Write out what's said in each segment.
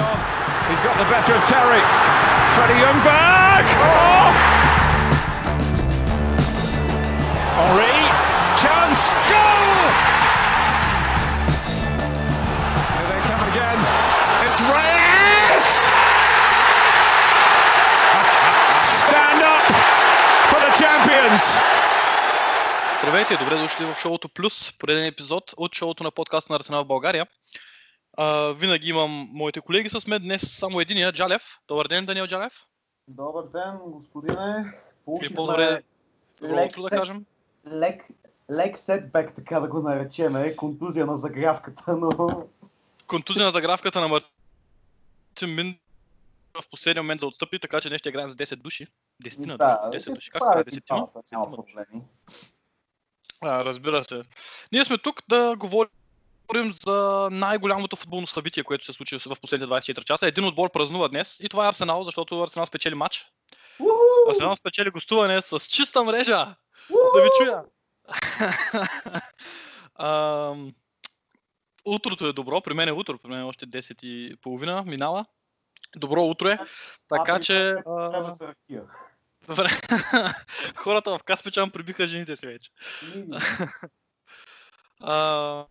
on. He's got the better of Terry. Freddie Youngberg. Oh! Henri. Chance. Goal! Here they come again. It's Reyes! Stand up for the champions. Здравейте и добре дошли в шоуто Плюс, пореден епизод от шоуто на подкаста на Арсенал в България. А, винаги имам моите колеги с мен днес само единия, Джалев. Добър ден, Даниел Джалев. Добър ден, господине. Или по-добре, лек, да кажем. лек, лек сетбек, така да го наречем, контузия на загрявката, но Контузия на загравката на Мартин Мин в последния момент да отстъпи, така че днес ще играем с 10 души. 10 на да, 10 ще души. Как и 10 двамата, няма проблеми. А, разбира се. Ние сме тук да говорим за най-голямото футболно събитие, което се случи в последните 24 часа. Един отбор празнува днес и това е Арсенал, защото Арсенал спечели матч. Уху! Арсенал спечели гостуване с чиста мрежа. Да ви чуя. Ам, Утрото е добро, при мен е утро, при мен е още 10 и половина, минава. Добро утро е, така А, че а, хората в Каспичан прибиха жените си вече. А,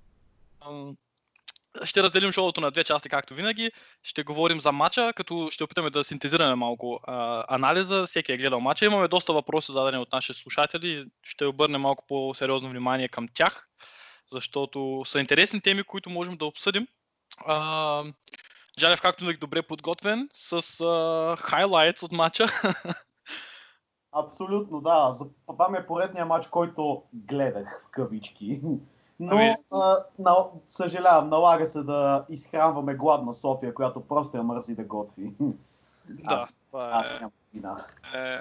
ще разделим шоуто на две части, както винаги. Ще говорим за матча, като ще опитаме да синтезираме малко а, анализа. Всеки е гледал матча. Имаме доста въпроси зададени от наши слушатели. Ще обърнем малко по-сериозно внимание към тях, защото са интересни теми, които можем да обсъдим. А, Джалев, както винаги, добре подготвен с а, хайлайтс от матча. Абсолютно, да. За това ми е поредния матч, който гледах в кавички. Но, Ами- а, на, съжалявам, налага се да изхранваме гладна София, която просто я мързи да готви. да, Аз, това е, аз нямам вина. е,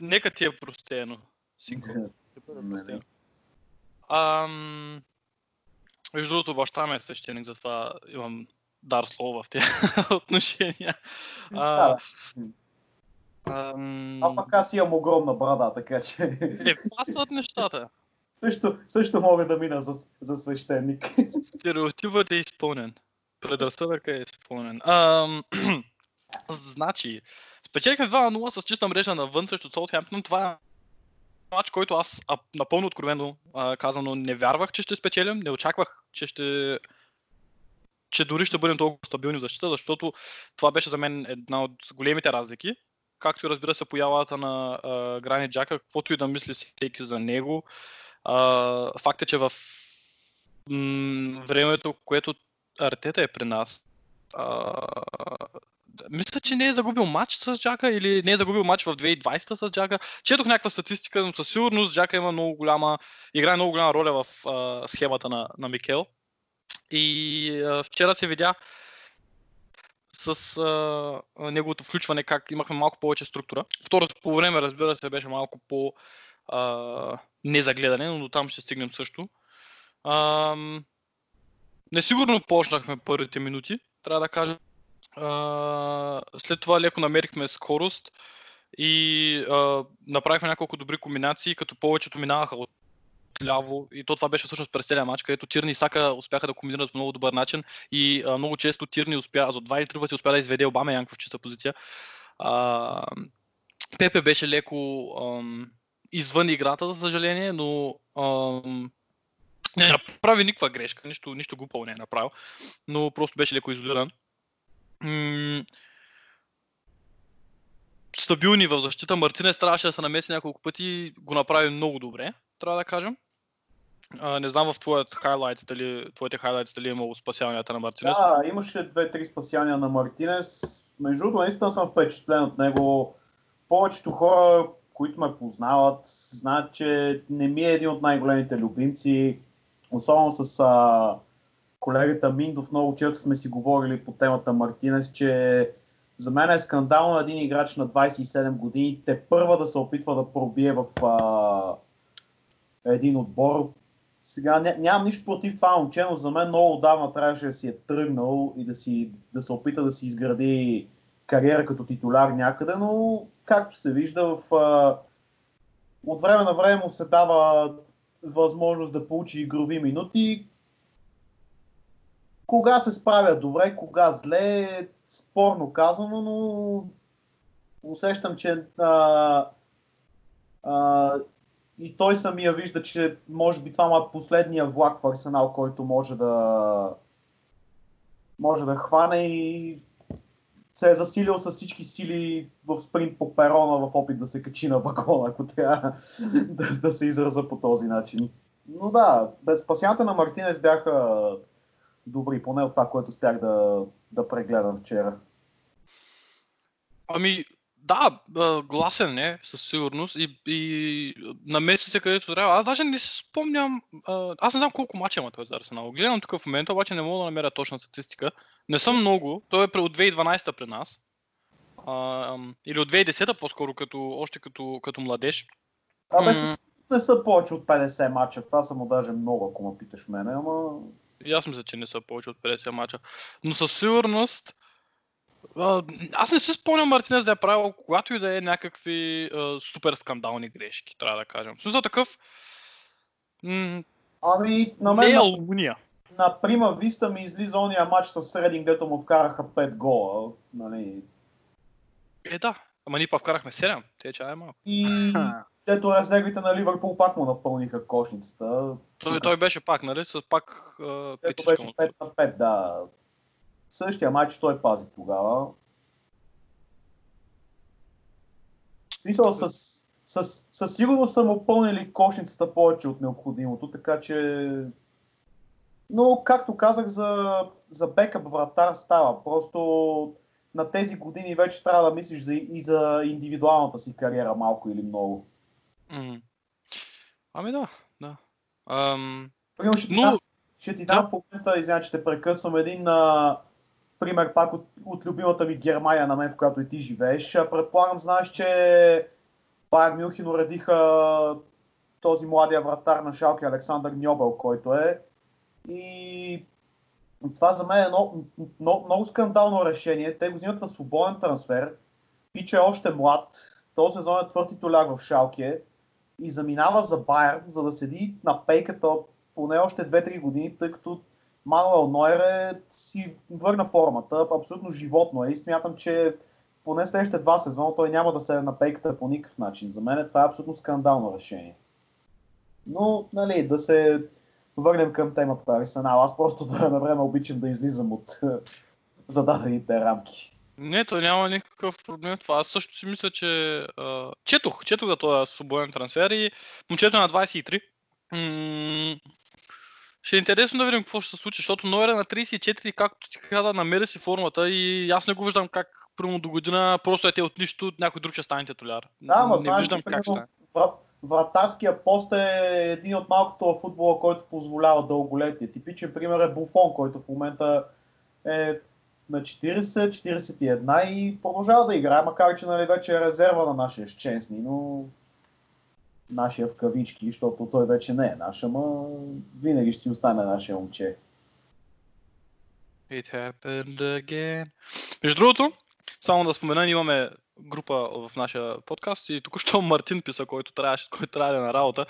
нека ти е простено. Сигурно. Нали. Ам... Между другото, баща ми е свещеник, затова имам дар слово в тези отношения. А, Да, ам... А пък аз имам огромна брада, така че Е, пасват нещата. Също, също мога да мина за, за свещеник. Стереотипът е изпълнен. Предразсъдъкът е изпълнен. Ам... значи, спечелихме 2-0 с чиста мрежа навън срещу Солтхемптън. Това е матч, който аз а, напълно откровено а, казано не вярвах, че ще спечелим. Не очаквах, че ще че дори ще бъдем толкова стабилни в защита, защото това беше за мен една от големите разлики. Както и разбира се появата на а, Грани Джака, каквото и да мисли всеки за него. А, факт е, че в м- времето, което Артета е при нас, а, мисля, че не е загубил матч с Джака или не е загубил матч в 2020 с Джака. Четох някаква статистика, но със сигурност Джака има много голяма, играе много голяма роля в а, схемата на, на Микел. И а, вчера се видя с а, неговото включване, как имахме малко повече структура. Второто по време, разбира се, беше малко по а, незагледане, но до там ще стигнем също. А, несигурно почнахме първите минути, трябва да кажа. А, след това леко намерихме скорост и а, направихме няколко добри комбинации, като повечето минаваха от ляво и то това беше всъщност през целия матч, където Тирни и Сака успяха да комбинират по много добър начин и а, много често Тирни успя, за два или три пъти успя да изведе Обама Янг в чиста позиция. А, Пепе беше леко ам, извън играта, за съжаление, но ам, не направи никаква грешка, нищо, нищо глупаво не е направил, но просто беше леко изолиран. Стабилни в защита. Мартинес трябваше да се намеси няколко пъти, го направи много добре, трябва да кажем. А, не знам в твоят хайлайтс, дали, твоите хайлайтс дали е имало спасяванията на Мартинес. Да, имаше две-три спасяния на Мартинес. Между другото, наистина съм впечатлен от него. Повечето хора, които ме познават, знаят, че не ми е един от най-големите любимци. Особено с а, колегата Миндов много често сме си говорили по темата Мартинес, че за мен е скандално един играч на 27 години те първа да се опитва да пробие в а, един отбор. Сега ня, нямам нищо против това момче, но за мен много отдавна трябваше да си е тръгнал и да, си, да се опита да си изгради кариера като титуляр някъде, но както се вижда, в, а, от време на време му се дава възможност да получи игрови минути, кога се справя добре, кога зле, спорно казано, но усещам, че а, а, и той самия вижда, че може би това е последния влак в Арсенал, който може да може да хване и се е засилил с всички сили в спринт по перона в опит да се качи на вагона, ако трябва да, да се израза по този начин. Но да, спасянията на Мартинес бяха добри, поне от това, което успях да, да прегледам вчера. Ами, да, гласен е, със сигурност. И, и намеси се където трябва. Аз даже не си спомням. Аз не знам колко мача има той за Арсенал. Гледам тук в момента, обаче не мога да намеря точна статистика. Не съм много. Той е от 2012 при нас. А, или от 2010 по-скоро, като, още като, като младеж. Абе, не са повече от 50 мача. Това са му даже много, ако ме питаш мене, ама... И аз мисля, че не са повече от 50 мача. Но със сигурност аз не си спомням Мартинес да е правил, когато и да е някакви а, супер скандални грешки, трябва да кажем. В смисъл такъв... М- ами, на мен... Не е Алумния. На Прима Виста ми излиза ония матч с Рединг, дето му вкараха 5 гола. Нали... Е, да. Ама ние па вкарахме 7. Те че е малко. И дето резервите на Ливърпул пак му напълниха кошницата. Той, той беше пак, нали? С пак... Ето беше 5 на 5, да същия матч той пази тогава. Смисъл, с, с, със сигурност са му пълнили кошницата повече от необходимото, така че... Но, както казах, за, за бекъп вратар става. Просто на тези години вече трябва да мислиш за, и за индивидуалната си кариера малко или много. Mm. Ами да, да. Um, Примерно ще ти но... дам, ще ти дам да. в момента, извиня, че те прекъсвам един на пример пак от, от любимата ми Германия на мен, в която и ти живееш. Предполагам, знаеш, че Байер Мюнхен уредиха този младия вратар на Шалки Александър Ньобел, който е. И това за мен е много, много, много скандално решение. Те го взимат на свободен трансфер. Пиче е още млад. Този сезон е твърд титуляр в Шалке и заминава за Байер, за да седи на пейката поне още 2-3 години, тъй като Мануел Нойер е, си върна формата, абсолютно животно е и смятам, че поне следващите два сезона той няма да се на пейката по никакъв начин. За мен това е абсолютно скандално решение. Но, нали, да се върнем към темата Арсенал. Аз просто време на време обичам да излизам от зададените рамки. Не, то няма никакъв проблем това. Аз също си мисля, че а, четох, четох да е свободен трансфер и момчето е на 23. М- ще е интересно да видим какво ще се случи, защото Нойер е на 34, както ти каза, намери си формата и аз не го виждам как прямо до година просто е те от нищо, някой друг ще стане титуляр. Да, ма знаеш, виждам как ще Вратарския пост е един от малкото в футбола, който позволява дълголетие. Типичен пример е Буфон, който в момента е на 40, 41 и продължава да играе, макар че нали, вече е резерва на нашия Щенсни, но нашия в кавички, защото той вече не е наш, ама винаги ще си остане нашия момче. It happened again. Между другото, само да спомена, имаме група в нашия подкаст и тук що Мартин писа, който трябваше, който трябва да е на работа.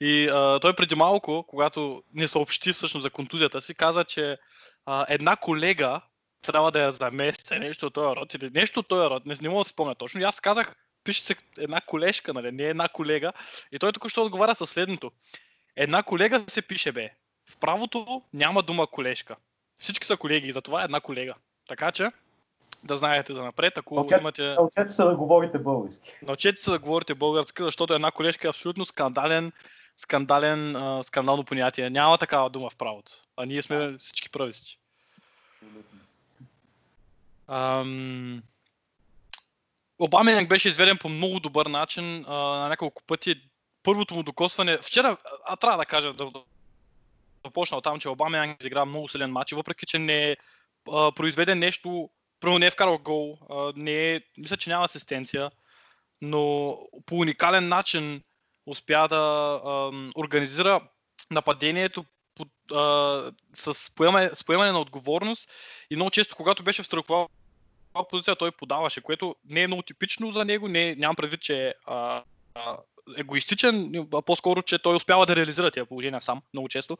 И а, той преди малко, когато не съобщи всъщност за контузията си, каза, че а, една колега трябва да я замести нещо от този род или нещо от този род. Не, не мога да спомня точно. И аз казах, пише се една колежка, нали? не една колега. И той току-що отговаря със следното. Една колега се пише бе. В правото няма дума колежка. Всички са колеги, затова една колега. Така че, да знаете за напред, ако научете, имате... Научете се да говорите български. Научете се да говорите български, защото една колежка е абсолютно скандален, скандален, а, скандално понятие. Няма такава дума в правото. А ние сме всички прависти. Ам... Беше изведен по много добър начин а, на няколко пъти. Първото му докосване, вчера, а, трябва да кажа, да, да започна там, че Обамянг изигра много силен матч, въпреки че не е произведе нещо, първо не е вкарал гол, не е, мисля, че няма асистенция, но по уникален начин успя да организира нападението с, поемане, с поемане на отговорност и много често, когато беше в стрелкова позиция той подаваше, което не е много типично за него. Не, нямам предвид, че а, а, егоистичен, а по-скоро, че той успява да реализира тези положения сам много често,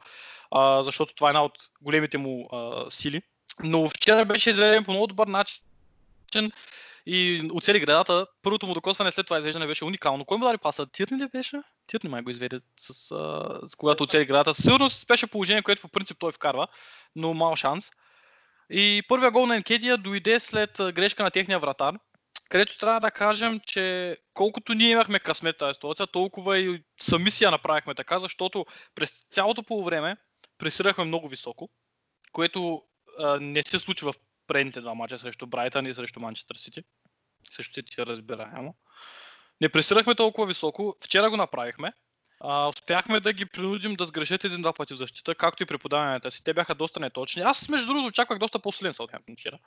защото това е една от големите му сили. Но вчера беше изведен по много добър начин и оцели градата. Първото му докосване след това извеждане беше уникално. Кой му даде паса? Тирни ли беше? Тирни май го изведе с, а, с когато оцели градата. Със сигурност беше положение, което по принцип той вкарва, но мал шанс. И първия гол на Енкедия дойде след грешка на техния вратар, където трябва да кажем, че колкото ние имахме късмет тази ситуация, толкова и сами си я направихме така, защото през цялото по време пресирахме много високо, което не се случи в предните два мача срещу Брайтън и срещу Манчестър Сити. Също Сити разбираемо. Не пресирахме толкова високо. Вчера го направихме. А, успяхме да ги принудим да сгрешат един-два пъти в защита, както и при подаванията си. Те бяха доста неточни. Аз, между другото, очаквах доста по-силен Саутхемптън вчера.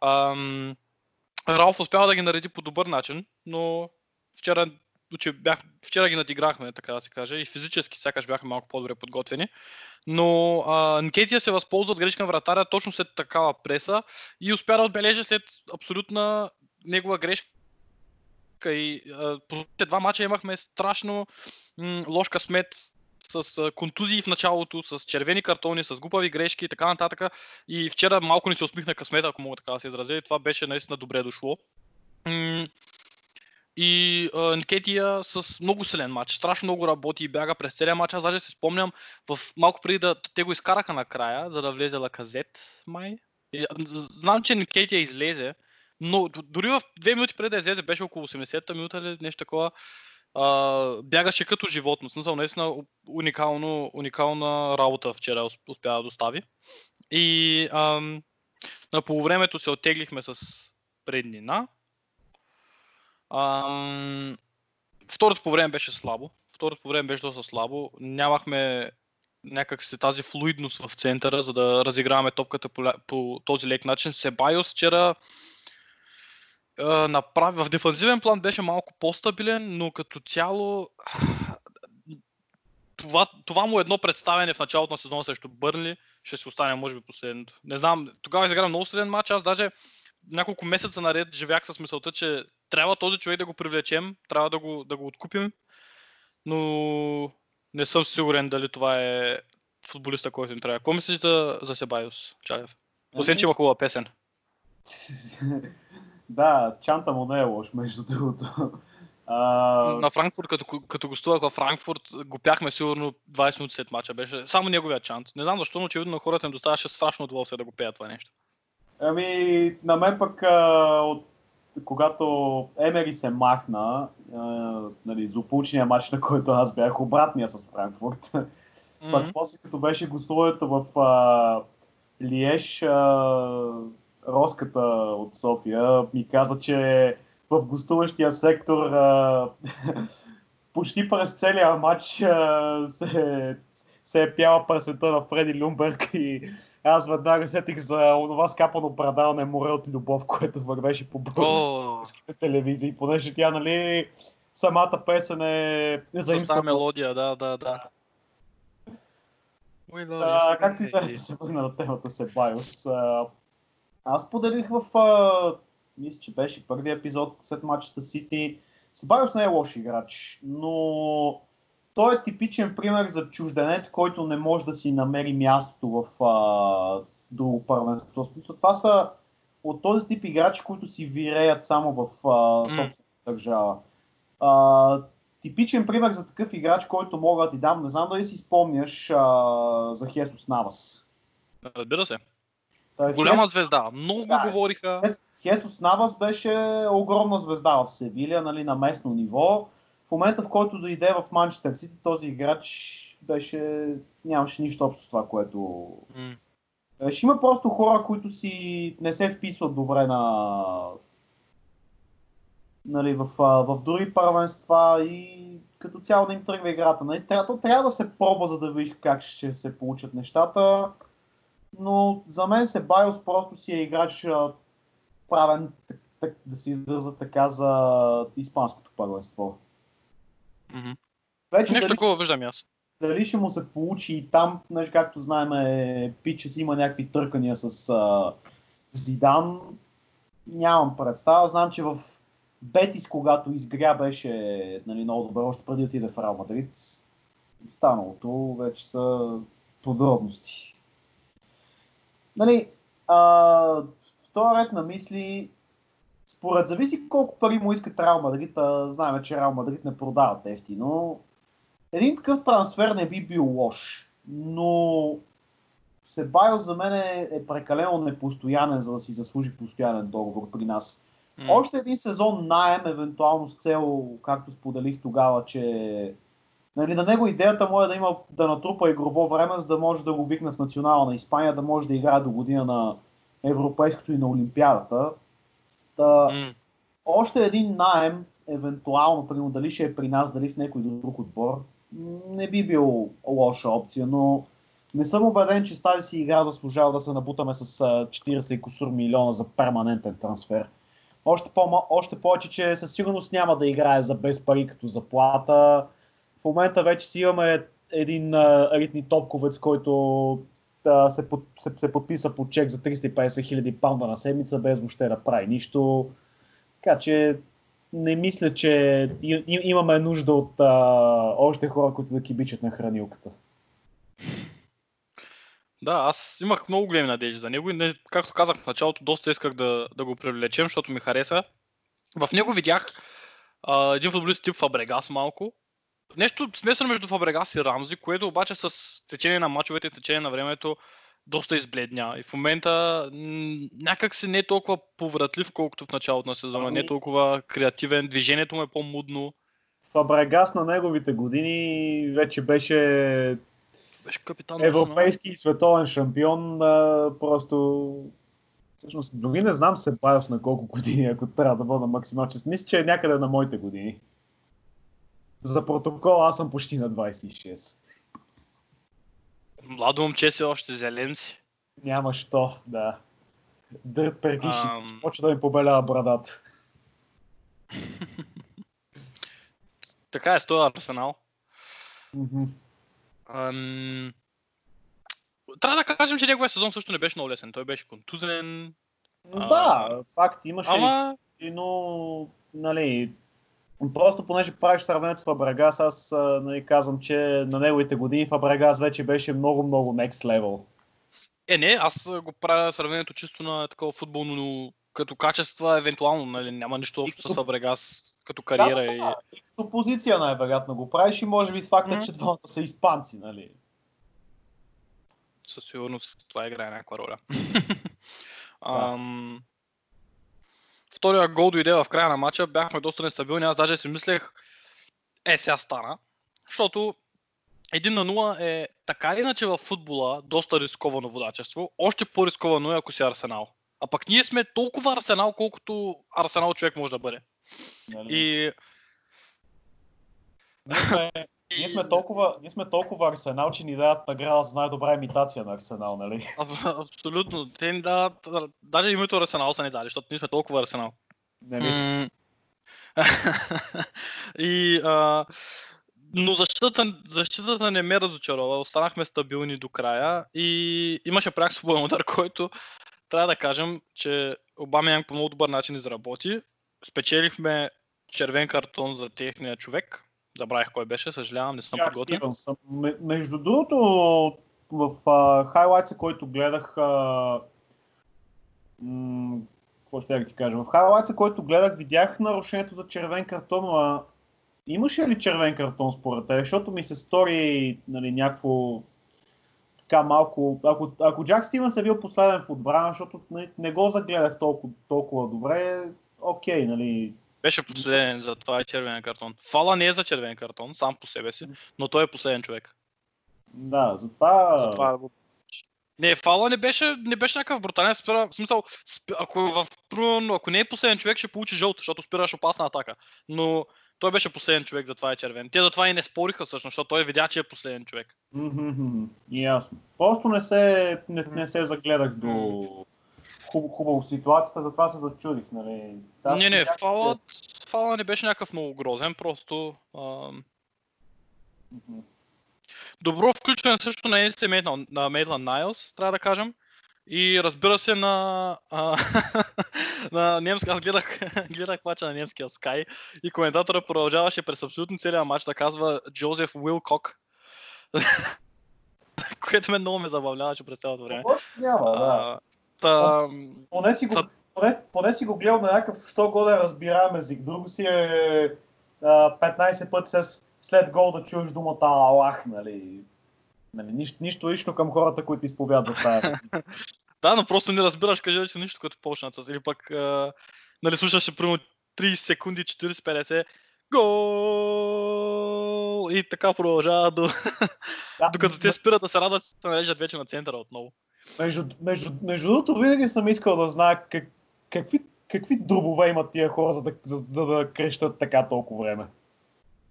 Ам, Ралф успява да ги нареди по добър начин, но вчера, че бях, вчера ги надиграхме, така да се каже, и физически сякаш бяха малко по-добре подготвени. Но а, Нкетия се възползва от грешка на вратаря точно след такава преса и успя да отбележи след абсолютна негова грешка. И а, по два мача имахме страшно м- лош късмет с а, контузии в началото, с червени картони, с глупави грешки и така нататък. И вчера малко ни се усмихна късмета, ако мога така да се изразя, и това беше наистина добре дошло. М- и а, Нкетия с много силен матч, страшно много работи и бяга през целия матч. Аз даже си спомням, в малко преди да те го изкараха накрая, за да влезе Лаказет, май. И, знам, че Нкетия излезе, но дори в две минути преди да излезе, беше около 80-та минута или нещо такова, а, бягаше като животно. Смисъл, наистина уникално, уникална работа вчера ус- успя да достави. И ам, на полувремето се оттеглихме с преднина. Ам, второто по време беше слабо. Второто по време беше доста слабо. Нямахме някак си тази флуидност в центъра, за да разиграваме топката по, по този лек начин. Себайос вчера а, направи, в дефанзивен план беше малко по-стабилен, но като цяло това, това му едно представяне в началото на сезона срещу Бърнли ще се остане, може би, последното. Не знам, тогава изигра много силен матч. Аз даже няколко месеца наред живях с мисълта, че трябва този човек да го привлечем, трябва да го, да го откупим, но не съм сигурен дали това е футболиста, който им трябва. Какво мислиш за, за Себайос, Чалев? Освен, че има хубава песен. да, чанта му не е лош, между другото. А, На Франкфурт, като, като гостувах във Франкфурт, го пяхме сигурно 20 минути след мача. Беше само неговия чант. Не знам защо, но очевидно на хората им доставаше страшно удоволствие да го пеят това нещо. Ами, на мен пък, а, от, когато Емери се махна, а, нали, злополучния матч, на който аз бях обратния с Франкфурт, пък Мгм. после като беше гостуването в а, Лиеш, а, Роската от София ми каза, че в гостуващия сектор а, почти през целия матч а, се, се е пяла прасета на Фреди Люмберг и аз веднага сетих за това скапано предаване море от любов, което вървеше по българските телевизии, понеже тя, нали, самата песен е заимствана мелодия, да, да, да. А, както и да се върна на темата Себайос. А, аз поделих в... А, мисля, че беше първи епизод след матча с Сити. Себайос не е лош играч, но той е типичен пример за чужденец, който не може да си намери мястото в а, друго първенство. Това са от този тип играчи, които си виреят само в а, собствената държава. А, типичен пример за такъв играч, който мога да ти дам, не знам дали си спомняш а, за Хесус Навас. Разбира се. Та, Голяма Хес- звезда. Много Да. говориха. Хес- Хесус Навас беше огромна звезда в Севилия, нали, на местно ниво. В момента, в който дойде в Манчестър Сити, този играч беше, нямаше нищо общо с това, което... Е, Ще има просто хора, които си не се вписват добре на... Нали, в, в други първенства и като цяло да им тръгва играта. Нали? Трябва, трябва да се пробва, за да видиш как ще се получат нещата. Но за мен се Байос просто си е играч правен, так, так, да се израза така, за испанското първенство. Мгм. Вече Нещо дали, такова виждам аз. дали ще му се получи и там, нали, както знаем, е, Пича си има някакви търкания с а, Зидан. Нямам представа. Знам, че в Бетис, когато изгря, беше нали, много добър, още преди да отиде в Реал Мадрид. Останалото вече са подробности. Нали, а, в този ред на мисли, според зависи колко пари му искат Реал Мадрид, а знаем, че Реал Мадрид не продават ефтино. Един такъв трансфер не би бил лош, но Себайо за мен е, е прекалено непостоянен, за да си заслужи постоянен договор при нас. М. Още един сезон найем, евентуално с цел, както споделих тогава, че нали, на него идеята му е да има да натрупа игрово време, за да може да го викне в национална Испания, да може да играе до година на Европейското и на Олимпиадата. Та, М. още един найем, евентуално, примерно, дали ще е при нас, дали в някой друг отбор, не би бил лоша опция, но не съм убеден, че с тази си игра заслужава да се набутаме с а, 40 и кусур милиона за перманентен трансфер. Още, по- още повече, че със сигурност няма да играе за без пари като заплата. В момента вече си имаме един а, елитни топковец, който се, под, се, се подписа по чек за 350 хиляди паунда на седмица, без въобще да прави нищо. Така че не мисля, че имаме нужда от а, още хора, които да кибичат на хранилката. Да, аз имах много големи надежди за него и както казах в началото, доста исках да, да го привлечем, защото ми хареса. В него видях а, един футболист тип Фабрегас малко. Нещо смесено между Фабрегас и Рамзи, което обаче с течение на мачовете и течение на времето доста избледня. И в момента м- някак си не е толкова повратлив, колкото в началото на сезона. Не е Ами- толкова креативен, движението му е по-мудно. Фабрегас на неговите години вече беше Беше капитан европейски и световен шампион. А, просто Всъщност, дори не знам се Байос на колко години, ако трябва да бъда максимално чест. Мисля, че е някъде на моите години. За протокол аз съм почти на 26. Младо момче си още, зелен си. Няма що, да. Дърт перкиши, Ам. почва да ми побелява брадата. Така е с този Арсенал. Мгм. Ам... Трябва да кажем, че неговия сезон също не беше много лесен. Той беше контузен. Но А, Да, факт, имаше Ама, и, но, нали, просто понеже правиш сравнението с Фабрегас, аз нали, казвам, че на неговите години Фабрегас вече беше много-много next level. е не, аз го правя сравнението чисто на такова футболно, но като качества, евентуално, нали, няма нищо общо като- с Фабрегас като кариера да, и... да, и като позиция най-вероятно го правиш и може би с факта, Мгм. че двамата са испанци, нали. със сигурност това играе някаква роля. Ам... Втория гол дойде в края на матча, бяхме доста нестабилни, аз даже си мислех, е сега стана, защото 1 на 0 е така или иначе в футбола доста рисковано водачество, още по-рисковано е ако си Арсенал. А пък ние сме толкова Арсенал, колкото Арсенал човек може да бъде. нали? И, сме, ние, сме толкова, ние сме толкова Арсенал, че ни дадат награда за най-добра имитация на Арсенал, нали? аб- абсолютно, те ни дават, даже името Арсенал са ни дали, защото ние сме толкова Арсенал. нали? М. и, а, но защитата, защитата не ме разочарова. Останахме стабилни до края и имаше пряк свободен удар, който трябва да кажем, че Обама Янг по много добър начин изработи. Спечелихме червен картон за техния човек. Забравих кой беше, съжалявам, не съм Джак подготвен. Стивенсън. Между другото, в хайлайтса, който гледах, а, м- какво ще я ти кажа, в хайлайтса, който гледах, видях нарушението за червен картон, а имаше ли червен картон според теб? Защото ми се стори нали, някакво така малко... Ако, ако Джак Стивенс е бил последен в отбрана, защото не, не го загледах толкова, толкова добре, окей, нали, Беше последен, затова е червен картон. Фала не е за червен картон, сам по себе си, но той е последен човек. да, затова... Затова го... Не, фала не беше, не беше някакъв брутален спира. В смисъл, спи, ако, е в, ако не е последен човек, ще получи жълт, защото спираш опасна атака. Но той беше последен човек, затова е червен. Те затова и не спориха всъщност, защото той видя, че е последен човек. Мгм, Ясно. Просто не се, не, не се загледах до хуб, хубаво ситуацията, затова се зачудих. Нали. Аз не, не, фала, фала не беше някакъв много грозен, просто... Ам... Мгм. Добро включване също на Мейтла- на Мейтланд Найлс, трябва да кажем. И разбира се на, а, на немска, аз гледах, гледах мача на немския Sky и коментатора продължаваше през абсолютно целият матч да казва Джозеф Уилкок. което ме много ме забавляваше през цялото време. Лошо няма, да. Та, Поне си го, поне, поне си го гледал на някакъв, що го да разбираем език. Друго си е а, 15 пъти с, след гол да чуеш думата Аллах, нали? нали нищо, нищо лично към хората, които изповядват тая. да, но просто не разбираш, кажи вече нищо като почнат с. Или пък, а, нали, слушаше примерно 30 секунди, 40-50, гол! И така продължава до, Да, докато те спират да се радват, се нареждат вече на центъра отново. Между, между, между другото, винаги съм искал да знае как, какви, какви дробове имат тия хора, за да, за, за да крещат така толкова време.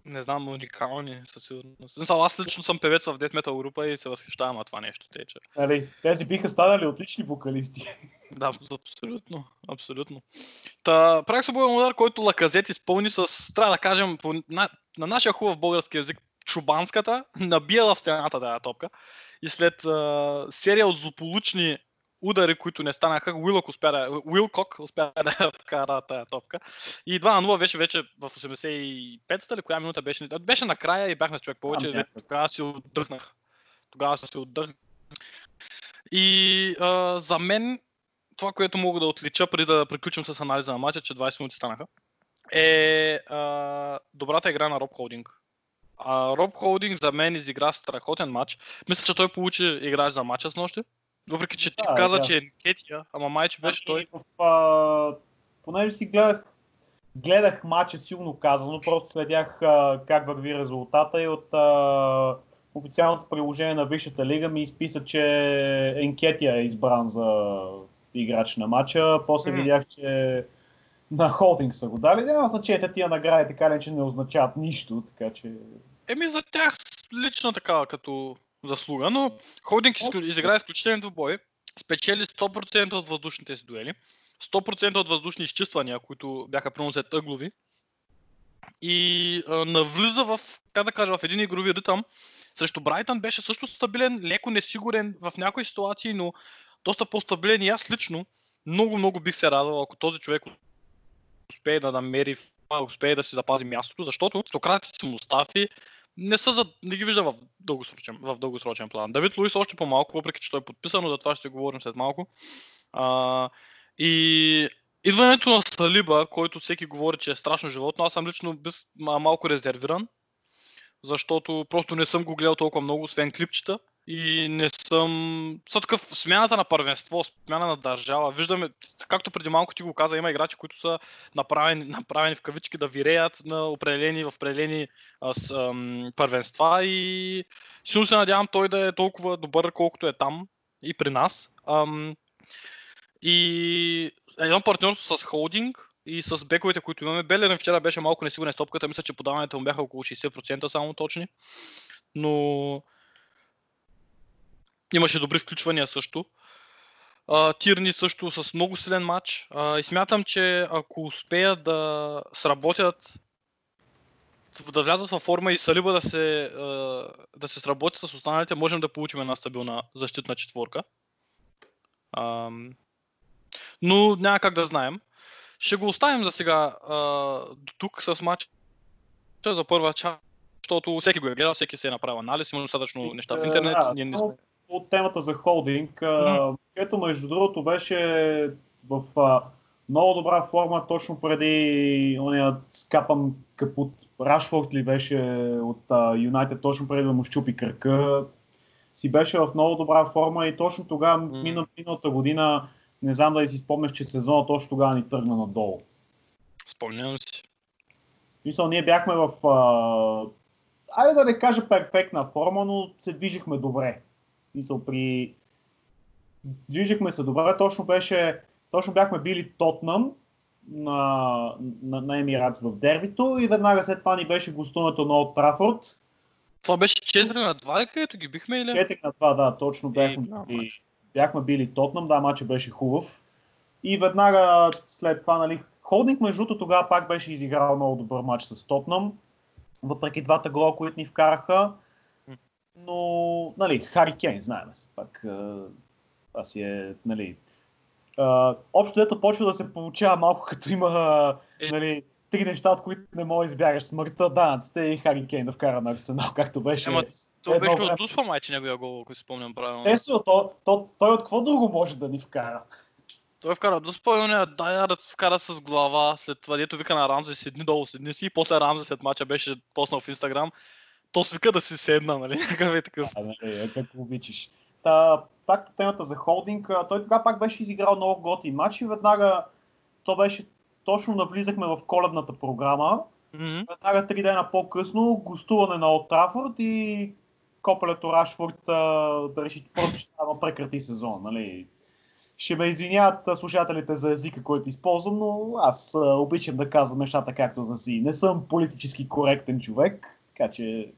Не знам, уникални със сигурност. Знам, Аз лично съм певец в Death Metal група и се възхищавам на това нещо. Те, че... Нали, тези биха станали отлични вокалисти. Да, абсолютно, абсолютно. Та, правих свободен удар, който Лаказет изпълни с, трябва да кажем, по, на, на нашия хубав български язик, чубанската, набия в стената тази топка. И след а, серия от злополучни удари, които не станаха, Уилок успя да, Уилкок успя да вкара тази топка. И 2 на 0 вече, вече в 85-та ли, коя минута беше? Беше накрая и бяхме с човек повече. някъде. Тогава си отдъхнах. Тогава си отдъхнах. И а, за мен това, което мога да отлича преди да приключим с анализа на матча, че 20 минути станаха, е а, добрата игра на Роб Холдинг. А, Роб Холдинг за мен изигра страхотен матч. Мисля, че той получи играч за матча с нощи. Въпреки, че ти Да, каза, да. че е Кетия, ама май, че беше той. Значи, В, а, понеже си гледах, гледах матча силно казано, просто следях а, как върви резултата и от а, официалното приложение на Висшата лига ми изписа, че Енкетия е избран за играч на матча. После М. видях, че на холдинг са го дали. Няма значение, те тия награди така ли, че не означават нищо, така че... Еми за тях лично такава като заслуга, но Холдинг изигра изключителен двубой, спечели 100% от въздушните си дуели, 100% от въздушни изчиствания, които бяха примерно след ъглови и а, навлиза в, как да кажа, в един игрови ритъм. Срещу Брайтън беше също стабилен, леко несигурен в някои ситуации, но доста по-стабилен и аз лично много, много бих се радвал, ако този човек успее да намери, успее да си запази мястото, защото Сократи и Мустафи не, са за, не ги вижда в дългосрочен, в дългосрочен план. Давид Луис още по-малко, въпреки че той е подписан, но за това ще говорим след малко. А, и идването на Салиба, който всеки говори, че е страшно животно, аз съм лично без, ма- малко резервиран, защото просто не съм го гледал толкова много, освен клипчета. И не съм... Са такъв смяната на първенство, смяна на държава. Виждаме, както преди малко ти го каза, има играчи, които са направени, направени в кавички да виреят на определени, в определени а, с, ам, първенства и силно се надявам той да е толкова добър, колкото е там и при нас. Ам, и едно партньорство с холдинг и с бековете, които имаме. Белерин вчера беше малко несигурен с топката, мисля, че подаването му бяха около 60% само точни. Но имаше добри включвания също. А, Тирни също с много силен матч. А, и смятам, че ако успеят да сработят да влязат във форма и Салиба да се, а, да се сработи с останалите, можем да получим една стабилна защитна четворка. Ам, но няма как да знаем. Ще го оставим за сега а, до тук с матча за първа част, защото всеки го е гледал, всеки се е направил анализ, има достатъчно неща в интернет. Да, ние не сме. От темата за холдинг, а, ето между другото беше в а, много добра форма точно преди ония скапан капут. Рашфорд ли беше от Юнайтед точно преди да му щупи кръка. Си беше в много добра форма и точно тогава, М. мина, миналата година, не знам дали си спомняш, че сезона точно тогава ни тръгна надолу. Спомням си. Мисъл, ние бяхме в... А... Айде да не кажа перфектна форма, но се движихме добре. Мисъл, при... Движихме се добре, точно беше... Точно бяхме били Тотнам на, на, на Емиратс в дербито и веднага след това ни беше гостуването на Олд Трафорд. Това беше 4 на 2 ли, където ги бихме или? 4 на 2, да, точно бяхме, Е, да, били, бяхме били Тотнам, да, матчът беше хубав. И веднага след това, нали, Холдинг между другото тогава пак беше изиграл много добър матч с Тотнам, въпреки двата гола, които ни вкараха. Но, нали, Хари Кейн, знаем се, пак. е, Това си е, нали... А, общо ето почва да се получава малко като има, Е. нали, три неща, от които не можеш да избягаш. Смъртта, данъците и Хари Кейн да вкара на Арсенал, както беше. Ама, То едно беше от Дуспа майче неговия гол, ако си спомням правилно. Естествено, то, то, той от какво друго може да ни вкара? Той вкара Дуспа и оня дай да вкара с глава, след това дето вика на Рамзи седни долу, седни си и после Рамзи след мача беше поснал в Инстаграм. То свика да си седна, нали? Някакъв е такъв. А, нали, е, какво обичаш. Та, пак темата за холдинг, той тогава пак беше изиграл много готин матч и веднага то беше точно навлизахме в коледната програма. Мгм. Веднага три дена по-късно гостуване на Олд Трафорд и копелето Рашфорд да реши просто ще трябва прекрати сезон. Нали? Ще ме извиняват а, слушателите за езика, който използвам, но аз обичам да казвам нещата както за си. Не съм политически коректен човек, така че...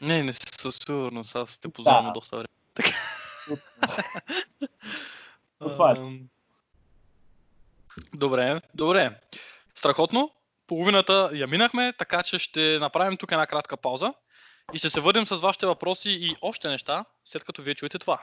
Не, не със сигурност, аз те познавам Да. доста време. Но това е. Добре, добре. Страхотно. Половината я минахме, така че ще направим тук една кратка пауза и ще се върнем с вашите въпроси и още неща, след като вие чуете това.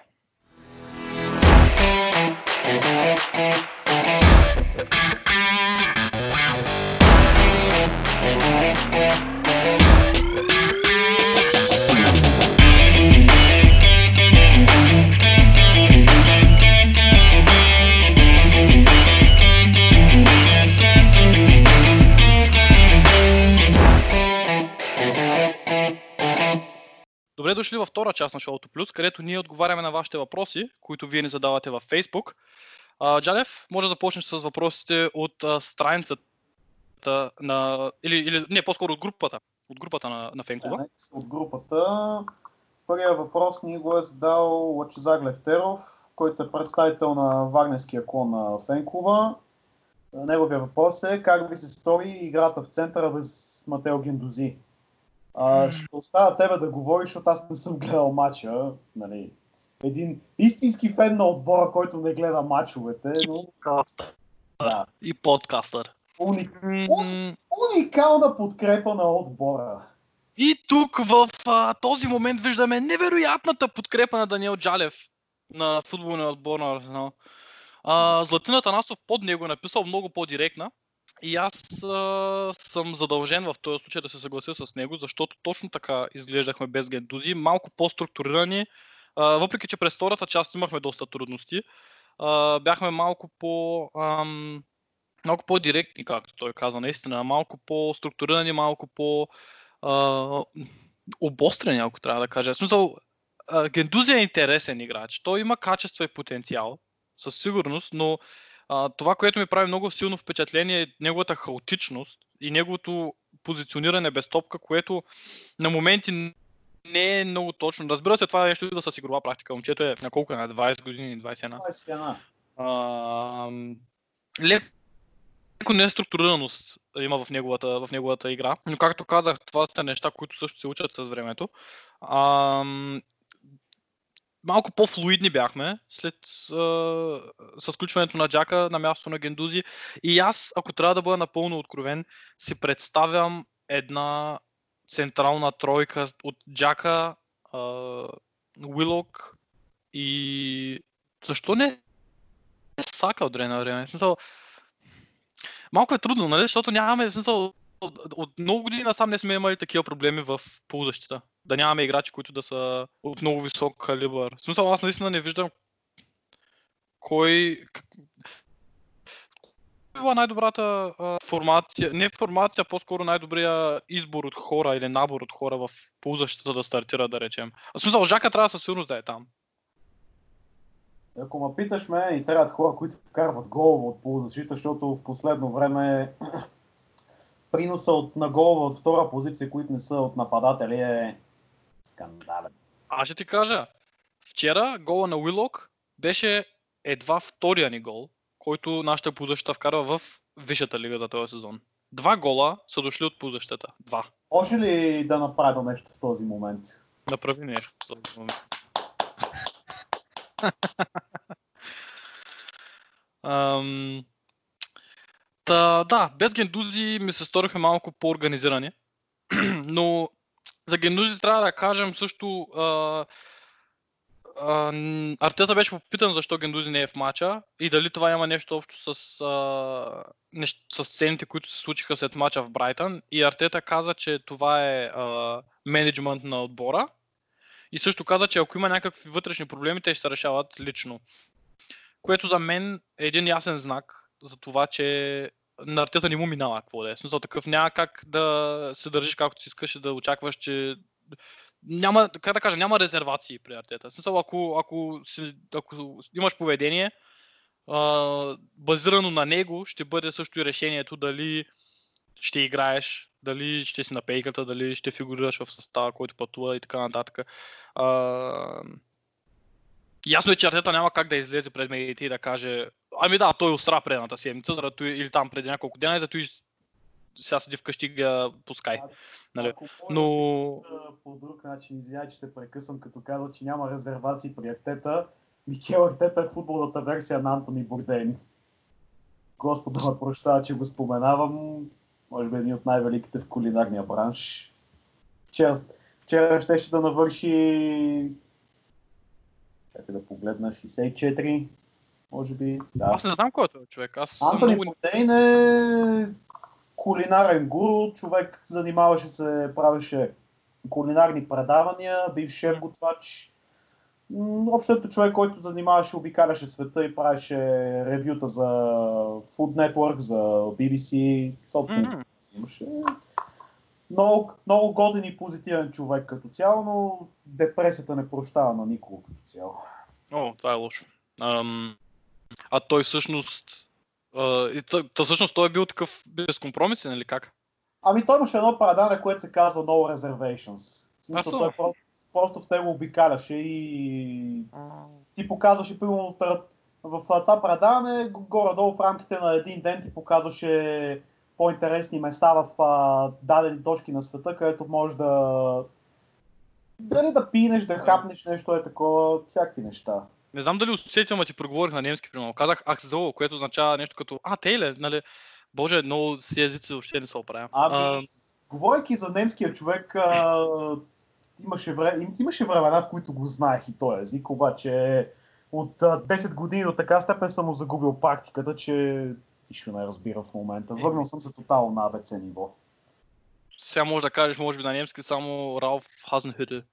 Добре дошли във втора част на шоуто Плюс, където ние отговаряме на вашите въпроси, които вие ни задавате във Facebook. Джалев, може да започнеш с въпросите от страницата на... Или, или не, по-скоро от групата. От групата на, на фенклуба. Е, От групата. Първия въпрос ни го е задал Лачезар Левтеров, който е представител на Варненския клон на Фенклуба. Неговия въпрос е как ви се стори играта в центъра без Матео Гендози. А, ще оставя тебе да говориш, защото аз не съм гледал матча. Нали. Един истински фен на отбора, който не гледа матчовете, но Подкастър. да, И подкастър. уник, М, уникална подкрепа на отбора. И тук в а, този момент виждаме невероятната подкрепа на Даниел Джалев на футболния отбор на Арсенал. А, Златин Атанасов под него е написал много по-директна и аз а, съм задължен в този случай да се съглася с него, защото точно така изглеждахме без гендузи, малко по-структурирани, а, въпреки че през втората част имахме доста трудности, а, бяхме малко по... Ам, малко по-директни, както той каза, наистина, малко по-структурирани, малко по- а, обострени, ако трябва да кажа. В смисъл, Гендузи е интересен играч. Той има качество и потенциал, със сигурност, но а, това, което ми прави много силно впечатление е неговата хаотичност и неговото позициониране без топка, което на моменти не е много точно. Разбира се, това е нещо да с игрова практика. Момчето е на колко е? На 20 години, 21. 21. А, леко неструктурираност има в неговата, в неговата игра. Но както казах, това са неща, които също се учат с времето. А, малко по-флуидни бяхме след а, с включването на Джака на място на Гендузи. И аз, ако трябва да бъда напълно откровен, си представям една централна тройка от Джака, Уилок и защо не Сака от време на време. Смисъл, малко е трудно, нали? Защото нямаме, смисъл, от, много години насам не сме имали такива проблеми в полузащита. Да нямаме играчи, които да са от много висок калибър. В смисъл, аз наистина не виждам кой... Кой била най-добрата а, формация, не формация, по-скоро най-добрия избор от хора или набор от хора в полузащита да стартира, да речем. В смисъл, Жака трябва със сигурност да е там. Ако ме питаш ме, и трябват хора, които вкарват голово от полузащита, защото в последно време приноса от, на голово от втора позиция, които не са от нападатели е скандален. Аз ще ти кажа. Вчера гола на Уилок беше едва втория ни гол, който нашата позащита вкарва в Висшата лига за този сезон. Два гола са дошли от позащита. Два. Може ли да направя нещо в този момент? Направи нещо. в този момент. Ам, Та, да, без гендузи ми се сториха малко по-организирани. Но за гендузи трябва да кажем също а, а, Артета беше попитан защо Гендузи не е в матча и дали това има нещо общо с, а, нещ, с сцените, които се случиха след матча в Брайтън. И Артета каза, че това е а, менеджмент на отбора. И също каза, че ако има някакви вътрешни проблеми, те ще се решават лично. Което за мен е един ясен знак за това, че на Артета не му минава какво да е. Смисъл такъв няма как да се държиш както си искаш и да очакваш, че няма, как да кажа, няма резервации при Артета. Смисъл, ако, ако, си, ако имаш поведение, а, базирано на него, ще бъде също и решението дали ще играеш, дали ще си на пейката, дали ще фигурираш в състава, който пътува и така нататък. А, ясно е, че Артета няма как да излезе пред медиите и да каже Ами да, той устра предната седмица, заради той- или там преди няколко дена, и зато и сега седи вкъщи и гледа по Sky. Нали? Ако Но- по друг начин, извинявай, че те прекъсвам, като каза, че няма резервации при Артета. Мичел Артета е футболната версия на Антони Бурден. Господа ме прощава, че го споменавам. Може би един от най-великите в кулинарния бранш. Вчера, вчера щеше да навърши... Чакай да погледна, 64, може би. Да. Аз не знам кой е този човек. Аз съм Антони много... Бурдейн е кулинарен гуру, човек занимаваше се, правеше кулинарни предавания, бив шеф готвач. Общото човек, който занимаваше, обикаляше света и правеше ревюта за Food Network, за BBC, собствено Мгм. имаше. Много, много годен и позитивен човек като цяло, но депресията не прощава на никого като цяло. О, това е лошо. Ам, а той всъщност... А, и той, та, всъщност той е бил такъв безкомпромисен или как? Ами той имаше едно предаване, което се казва No Reservations. В смисъл, той просто, просто в него обикаляше и ти показваше, примерно, в това предаване, горе-долу в рамките на един ден ти показваше по-интересни места в а, дадени точки на света, където можеш да дали да пинеш, да хапнеш нещо е такова, всякакви неща. Не знам дали усетил, ма ти проговорих на немски, примерно. Казах Ахзо, което означава нещо като А, тейле, нали? Боже, много си езици въобще не се оправя. Ами, говорейки за немския човек, а, имаше, вре, им- имаше времена, в които го знаех и този език, обаче от а, 10 години до така степен съм му загубил практиката, че нищо не разбира в момента. Върнал съм се тотално на АБЦ ниво. сега може да кажеш, може би на немски, само Ралф Хазенхюте.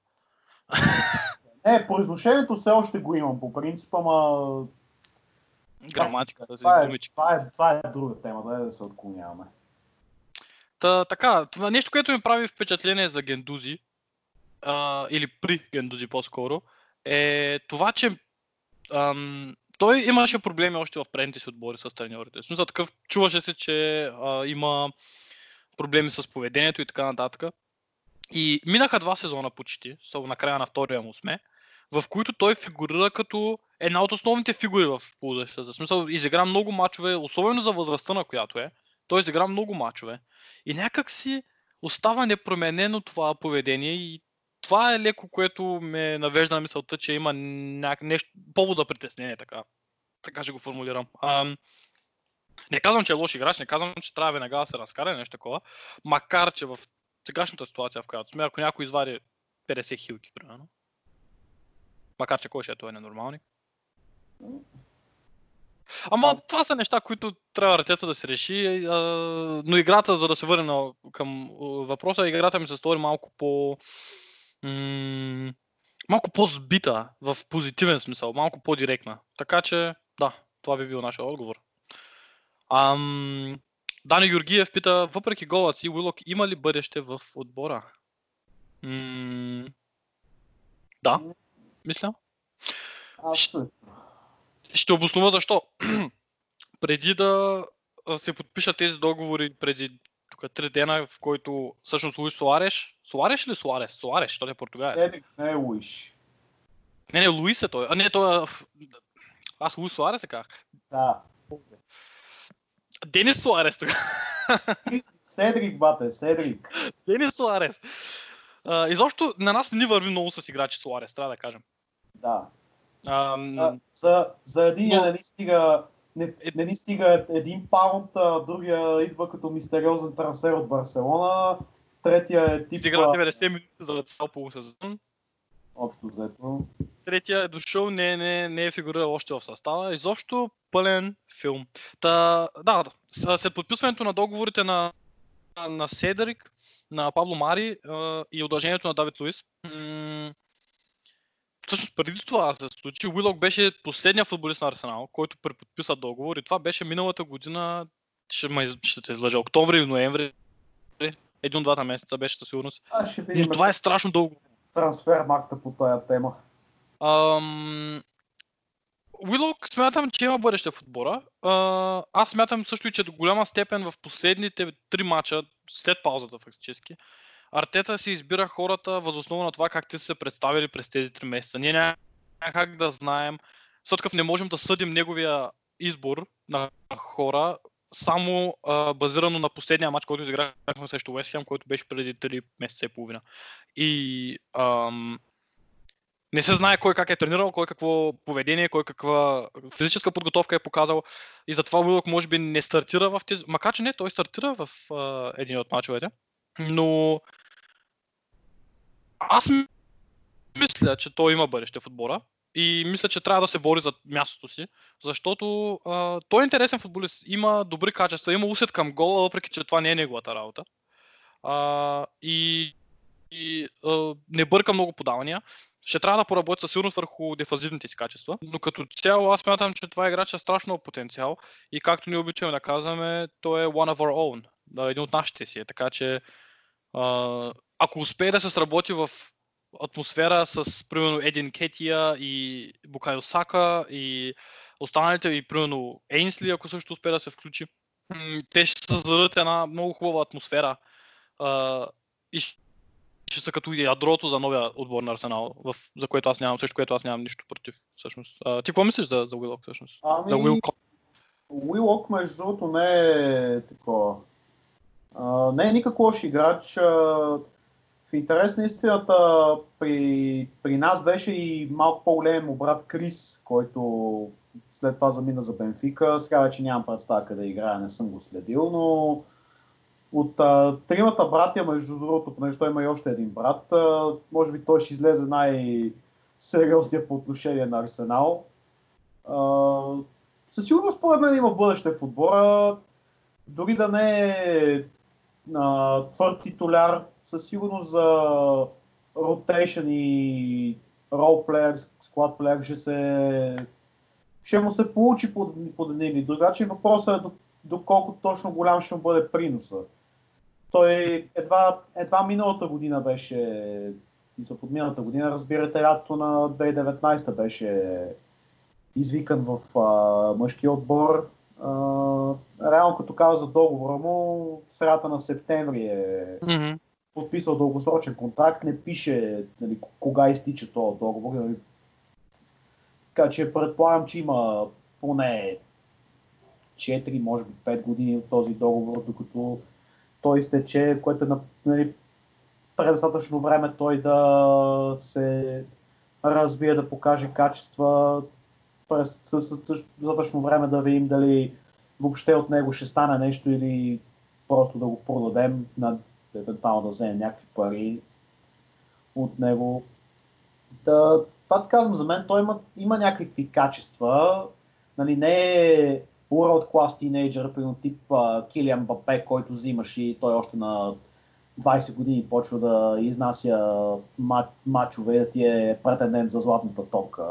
Е, произношението все още го имам по принцип, ама Граматиката това е, това, е, това е друга тема, да, да се отклоняваме. Та, така, това нещо, което ми прави впечатление за Гендузи, а, или при Гендузи по-скоро, е това, че ам, той имаше проблеми още в предните си отбори с треньорите. В смисъл такъв, чуваше се, че а, има проблеми с поведението и така нататък. И минаха два сезона почти, само на края на втория му сме, в които той фигурира като една от основните фигури в полузащитата. В смисъл, изигра много мачове, особено за възрастта на която е. Той изигра много мачове. И някак си остава непроменено това поведение и това е леко, което ме навежда на мисълта, че има няк... нещо, повод за притеснение, така. Така ще го формулирам. Ам... Не казвам, че е лош играч, не казвам, че трябва веднага да се разкара нещо такова, макар че в сегашната ситуация, в която сме, ако някой извади 50 хилки, примерно, макар че ще е той ненормалник. Ама това са неща, които трябва Артета да се реши, а, но играта, за да се върне към въпроса, играта ми се стори малко по... М- малко по-збита в позитивен смисъл, малко по-директна. Така че, да, това би бил нашия отговор. Ам, Дани Георгиев пита, въпреки голът си, Уилок има ли бъдеще в отбора? М- да, мисля. Аз Ще обоснова защо. преди да се подпишат тези договори преди тук три дена, в който всъщност Луис Суареш, Суареш или Суарес? Суареш, той е португалец. Едик не е Луиш. Не, не, Луис е той. А не, той е... Аз Луис Суарес се казах. Да. Денис Суарес тогава. Седрик, бате, Седрик. Денис Суарес. А, изобщо на нас не ни върви много с играчи Суарес, трябва да кажем. Да. Ам, А, за, за един Но- не ни стига не, не ни стига един паунд, а другия идва като мистериозен трансфер от Барселона, третия е тип... Изигра а, 90 минути за цял полусезон. общо взето. Третия е дошъл, не, не, не е фигурирал още в състава. Изобщо пълен филм. Та, да, след подписването на договорите на, на Седрик, на Пабло Мари а, и удължението на Давид Луис, м- всъщност преди това се случи, Уилок беше последния футболист на Арсенал, който преподписа договор и това беше миналата година, ще, ме, ще те излъжа, октомври или ноември, един от двата месеца беше със сигурност. Аз ще видим Но това е страшно дълго трансфер маркта по тая тема. Ам... Уилок смятам, че има бъдеще в отбора. Аз смятам също и, че до голяма степен в последните три мача, след паузата фактически, Артета си избира хората възоснова на това как те са се представили през тези три месеца. Ние няма как да знаем, съдкъв не можем да съдим неговия избор на хора, само а, базирано на последния матч, който изиграхме срещу Уест Хем, който беше преди 3 месеца и половина. И ам, не се знае кой как е тренирал, кой какво поведение, кой каква физическа подготовка е показал. И затова Уилок може би не стартира в тези... Макар че не, той стартира в а, един от мачовете. Но аз мисля, че той има бъдеще в отбора. И мисля, че трябва да се бори за мястото си, защото а, той е интересен футболист, има добри качества, има усет към гола, въпреки че това не е неговата работа. А, и и а, не бърка много подавания. Ще трябва да поработи със сигурност върху дефазивните си качества, но като цяло аз смятам, че това играч е страшно потенциал и както ни обичаме да казваме, той е one of our own, да, един от нашите си. Е, така че а, ако успее да се сработи в атмосфера с, примерно, Един Кетия и Букайо Сака и останалите, и примерно Ейнсли, ако също успее да се включи, те ще създадат една много хубава атмосфера. А, и ще са като ядрото за новия отбор на Арсенал, в, за което аз нямам, също което аз нямам нищо против, всъщност. А, ти какво мислиш за, за Уилок, всъщност? За Ами, Уилко? Уилок, между другото, не е такова. А, не е никак лош играч. А, в интерес на истината, при, при нас беше и малко по-голем брат Крис, който след това замина за Бенфика. Сега вече нямам представа къде играе, не съм го следил, но от а, тримата братя, между другото, понеже той има и още един брат, а, може би той ще излезе най-сериозния по отношение на Арсенал. А, със сигурност, според мен, има бъдеще в отбора. Дори да не е а, твърд титуляр, със сигурност за ротейшн и ролплеер, склад плеер ще се ще му се получи под, под един или друг. Въпросът е до- доколко точно голям ще му бъде приноса. Той едва, едва миналата година беше, мисля под миналата година, разбирате, лятото на 2019 беше извикан в а, мъжкия отбор. А, реално като каза за договора му, средата на септември е Мгм. подписал дългосрочен контракт, не пише нали, кога изтича този договор. Нали. Така че предполагам, че има поне 4, може би 5 години от този договор, докато той изтече, което е на- нали, предостатъчно време той да се развие, да покаже качества, през достатъчно време да видим дали въобще от него ще стане нещо или просто да го продадем, на, евентуално да вземем някакви пари от него. Да, това ти казвам, за мен той има, има някакви качества. Нали, не е world class тинейджър, примерно тип Килиан Бапе, който взимаш и той още на 20 години почва да изнася мат, мачове да ти е претендент за златната топка.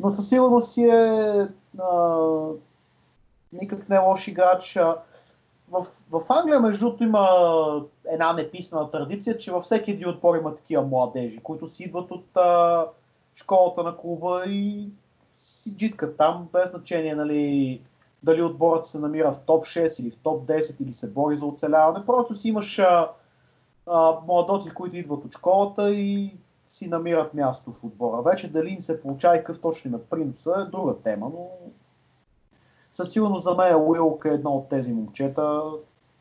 Но със сигурност си е а, никак не лош играч. В, в Англия, между другото, има една неписана традиция, че във всеки един отбор има такива младежи, които си идват от а, школата на клуба и си джиткат там, без значение нали, дали отборът се намира в топ 6 или в топ 10 или се бори за оцеляване. Просто си имаш а, а, младоци, които идват от школата и си намират място в отбора. Вече дали им се получава и какъв точно има приноса е друга тема, но със сигурност за мен Уилк е едно от тези момчета.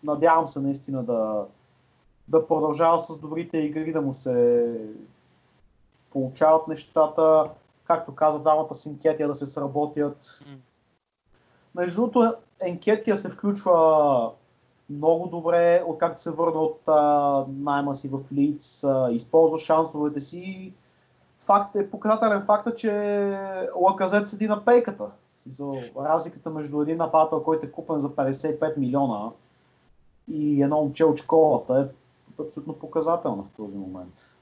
Надявам се наистина да, да продължава с добрите игри, да му се получават нещата. Както каза двамата с Инкетия да се сработят. Между другото, Енкетия се включва много добре, откакто се върна от а, найма си в Лиц, а, използва шансовете си. Факт е, показателен факт е, че Лаказет седи на пейката. Смисъл, разликата между един нападател, който е купен за 55 милиона и едно момче от школата е абсолютно показателна в този момент.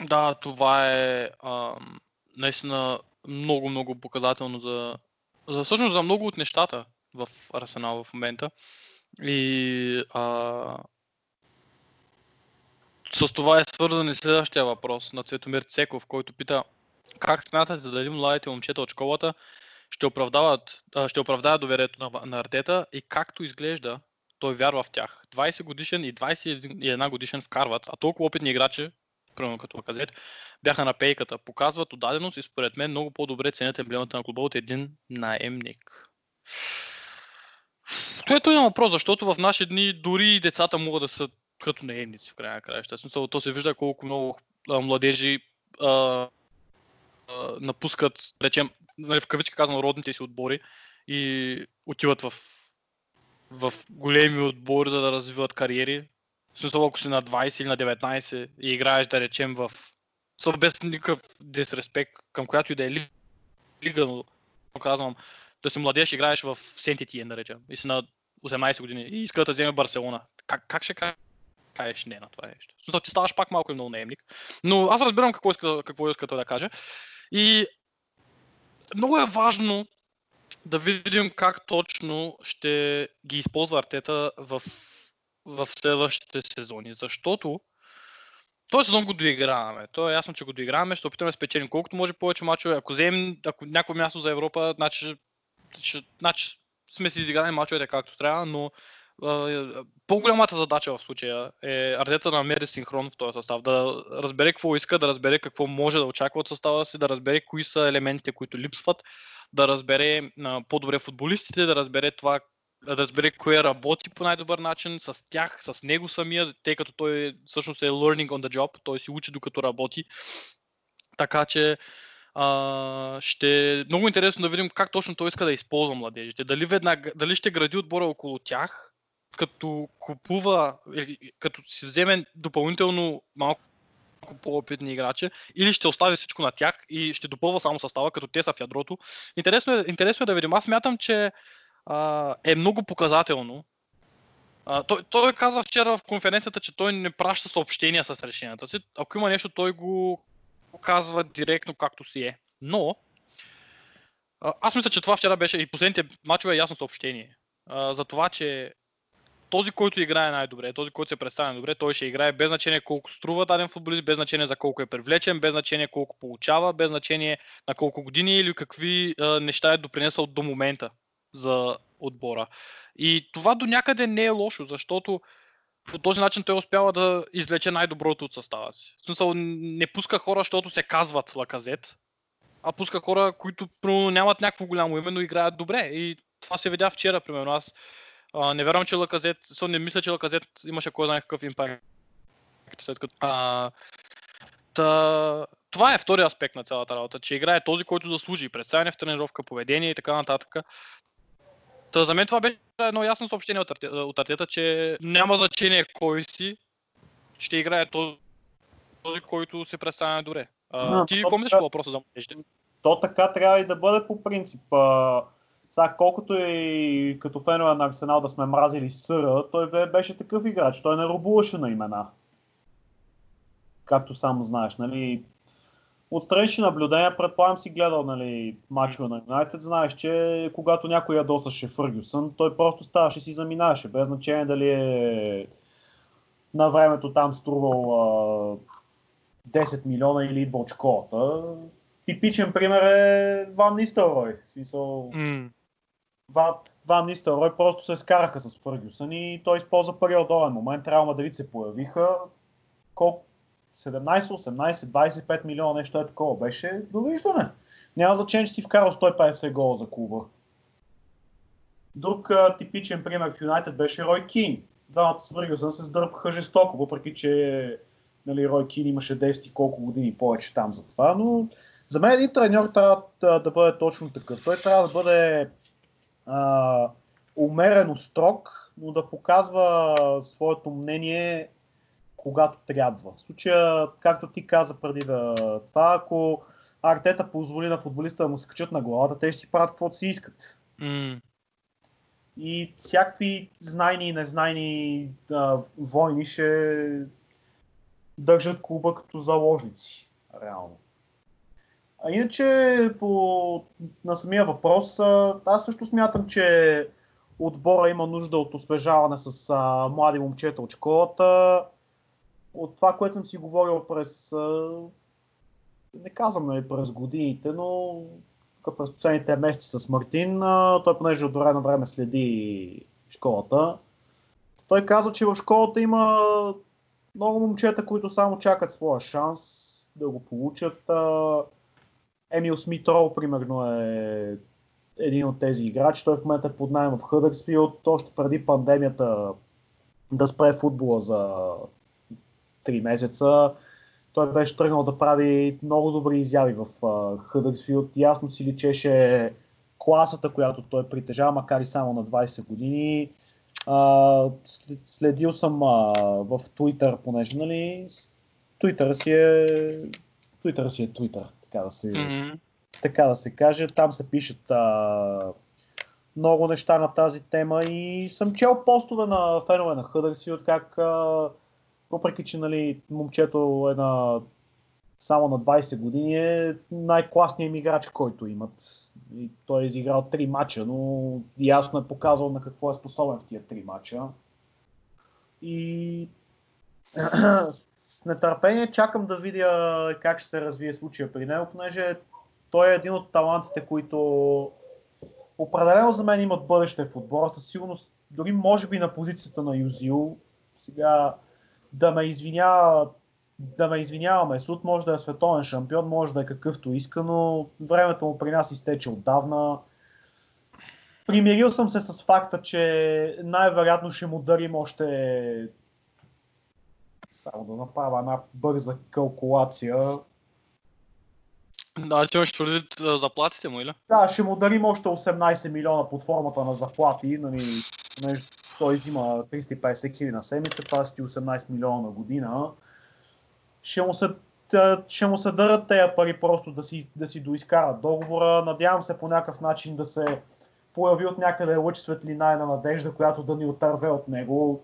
Да, това е а, наистина много, много показателно за, за всъщност за много от нещата в Арсенал в момента. И а, с това е свързан и следващия въпрос на Цветомир Цеков, който пита как смятате да дали младите момчета от школата ще оправдават, ще оправдаят доверието на, на Артета и както изглежда, той вярва в тях. 20 годишен и 21 годишен вкарват, а толкова опитни играчи, примерно като Казет, бяха на пейката. Показват отдаденост и според мен много по-добре ценят емблемата на клуба от един наемник. Това е въпрос, защото в наши дни дори и децата могат да са като наемници в крайна на краища. То се вижда колко много а, младежи а, а, напускат, речем, нали, в кавичка казвам, родните си отбори и отиват в, в големи отбори, за да развиват кариери. Смисъл, ако си на 20 или на 19 и играеш, да речем, в... Со без никакъв дисреспект към която и да е лига, но казвам, да си младеж, играеш в Сентитиен, да речем, и си на 18 години и иска да вземе Барселона. Как, как ще кажеш не на това нещо? Смисъл, ти ставаш пак малко и много наемник. Но аз разбирам какво иска, какво иска той да каже. И много е важно да видим как точно ще ги използва Артета в, в следващите сезони. Защото този сезон го доиграваме. То е ясно, че го доиграваме, ще опитаме да спечелим колкото може повече мачове. Ако вземем ако някакво място за Европа, значи, ще, значи сме си изиграли мачовете както трябва, но по-голямата задача в случая е Артета да намери синхрон в този състав, да разбере какво иска, да разбере какво може да очаква от състава си, да разбере кои са елементите, които липсват, да разбере по-добре футболистите, да разбере това, разбере кое работи по най-добър начин с тях, с него самия, тъй като той всъщност е learning on the job, той си учи докато работи. Така че а, ще много интересно да видим как точно той иска да използва младежите. Дали, веднага, дали ще гради отбора около тях, като купува, като си вземе допълнително малко по-опитни играчи, или ще остави всичко на тях и ще допълва само състава, като те са в ядрото. Интересно е, интересно е да видим. Аз мятам, че а, е много показателно. А, той, той каза вчера в конференцията, че той не праща съобщения с решенията си. Ако има нещо, той го казва директно както си е. Но, а, аз мисля, че това вчера беше и последните мачове е ясно съобщение. А, за това, че този, който играе най-добре, този, който се представя най-добре, той ще играе без значение колко струва даден футболист, без значение за колко е привлечен, без значение колко получава, без значение на колко години или какви а, неща е допринесъл до момента за отбора. И това до някъде не е лошо, защото по този начин той успява да извлече най-доброто от състава си. В смисъл, не пуска хора, защото се казват лаказет, а пуска хора, които примерно, нямат някакво голямо име, но играят добре. И това се видя вчера, примерно. Аз а, не вярвам, че Лаказет, со не мисля, че Лаказет имаше кой знае какъв импакт. След като, а, та, това е втория аспект на цялата работа, че играе този, който заслужи. Представяне в тренировка, поведение и така нататък. Та, за мен това беше едно ясно съобщение от, Артета, от Артета, че няма значение кой си, ще играе този, този който се представя добре. А, а, ти помниш по въпроса за младежите? То така трябва и да бъде по принцип. А, сега, колкото и като фенове на Арсенал да сме мразили Съра, той беше такъв играч. Той не рубуваше на имена. Както сам знаеш, нали? От странични наблюдения, предполагам си гледал нали, мачове на Юнайтед, знаеш, че когато някой ядосаше Фъргюсън, той просто ставаше си заминаваше, без значение дали е на времето там струвал а, 10 милиона или идва от школата. Типичен пример е Ван Нистелрой. Смисъл, mm. Ван, Ван Нистелрой просто се скараха с Фъргюсън и той използва първия удобен момент. Реал Мадрид се появиха. Колко 17, 18, 25 милиона, нещо е такова. Беше довиждане. Няма значение, че си вкарал 150 гола за клуба. Друг а, типичен пример в Юнайтед беше Рой Кин. Двамата с Фъргюсън се сдърпаха жестоко, въпреки че нали, Рой Кин имаше 10 и колко години повече там за това, но за мен един треньор трябва да, да бъде точно такъв. Той трябва да бъде а, умерено строг, но да показва своето мнение когато трябва. В случая, както ти каза преди да това, ако Артета позволи на футболиста да му се качат на главата, те ще си правят каквото си искат. Mm. И всякакви знайни и незнайни да, войни ще държат клуба като заложници. Реално. А иначе по, на самия въпрос, аз също смятам, че отбора има нужда от освежаване с а, млади момчета от школата. От това, което съм си говорил през, не казвам нали, през годините, но през последните месеци с Мартин, той понеже от време на време следи школата. Той казва, че в школата има много момчета, които само чакат своя шанс да го получат. Емил Смитрол, примерно, е един от тези играчи. Той в момента е под найем в Хъдърсфилд. Още преди пандемията да спре футбола за 3 месеца. Той беше тръгнал да прави много добри изяви в Хъдърсфилд. Ясно си личеше класата, която той притежава, макар и само на 20 години. А, следил съм а, в Twitter, понеже, нали, Twitter си е Twitter си е Twitter, така да се, mm-hmm. така да се каже. Там се пишат а, много неща на тази тема и съм чел постове на фенове на Хъдърсфилд, как а, въпреки, че нали, момчето е на само на 20 години е най-класният играч, който имат. И той е изиграл 3 мача, но ясно е показал на какво е способен в тия 3 мача. И с нетърпение чакам да видя как ще се развие случая при него, понеже той е един от талантите, които определено за мен имат бъдеще в отбора. Със сигурност, дори може би на позицията на Юзил. Сега да ме извинява да ме извиняваме, Суд може да е световен шампион, може да е какъвто иска, но времето му при нас изтече отдавна. Примирил съм се с факта, че най-вероятно ще му дарим още само да направя една бърза калкулация. Да, че имаш предвид заплатите му, или? Да, ще му дарим още 18 милиона под формата на заплати. Нали, той взима 350 хиляди на седмица, е 18 милиона на година ще му се, ще му се дърят тези пари просто да си, да си доизкарат договора. Надявам се по някакъв начин да се появи от някъде лъч светлина и на надежда, която да ни отърве от него.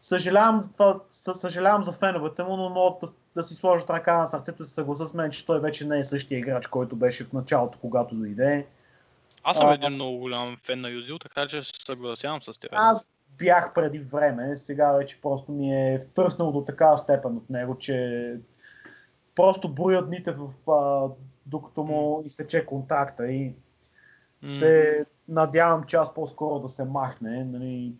Съжалявам, това, съжалявам за феновете му, но могат да, да си сложат ръка на сърцето и се съгласа с мен, че той вече не е същия играч, който беше в началото, когато дойде. Аз съм а, един много голям фен на Юзил, така че се съгласявам с теб. Аз бях преди време, сега вече просто ми е втръснал до такава степен от него, че просто броят дните в, а, докато му изтече контакта и се надявам час по-скоро да се махне. Нали.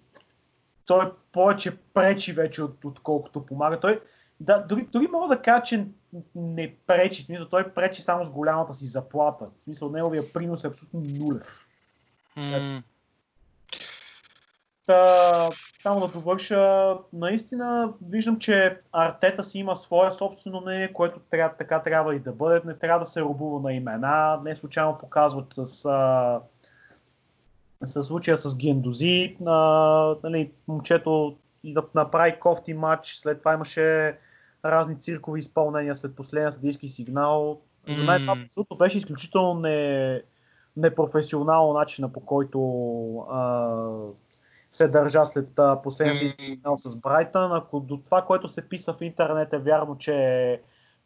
Той повече пречи вече, от, отколкото помага. Той, да, дори, дори мога да кажа, че не пречи, в смисъл, той пречи само с голямата си заплата. В смисъл, неговия принос е абсолютно нулев. Mm. Та, само да довърша, наистина виждам, че Артета си има свое собствено мнение, което трябва, така трябва и да бъде. Не трябва да се рубува на имена. Не случайно показват с, а, с случая с Гендози. А, нали, момчето и да направи кофти матч. След това имаше разни циркови изпълнения след последния съдийски сигнал. За мен това беше изключително не, непрофесионално начина по който а, се държа след последния си финал с Брайтън. Ако до това, което се писа в интернет е вярно, че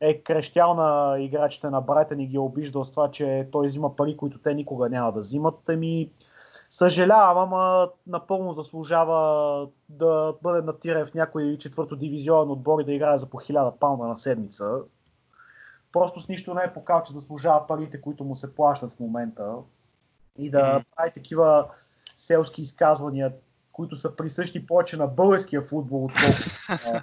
е крещял на играчите на Брайтън и ги е обиждал с това, че той взима пари, които те никога няма да взимат, ми съжалявам, ама напълно заслужава да бъде натирен в някой четвърто дивизионен отбор и да играе за по 1000 паунда на седмица. Просто с нищо не е показал, че заслужава парите, които му се плащат в момента. И да прави такива селски изказвания, които са присъщи повече на българския футбол, отколкото на,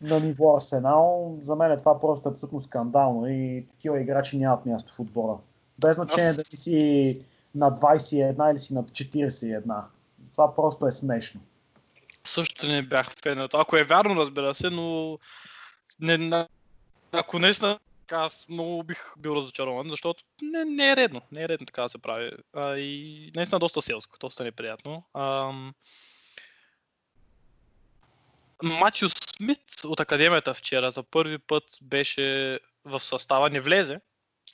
на ниво Арсенал. За мен е това просто абсолютно скандално и такива играчи нямат място в отбора. Без значение Аз... дали си на 21 или си на 41. Това просто е смешно. Също не бях фен. Ако е вярно, разбира се, но не, ако наистина аз много бих бил разочарован, защото не, не е редно. Не е редно така да се прави. А, и наистина доста селско, доста неприятно. Ам... Матю Смит от академията вчера за първи път беше в състава, не влезе,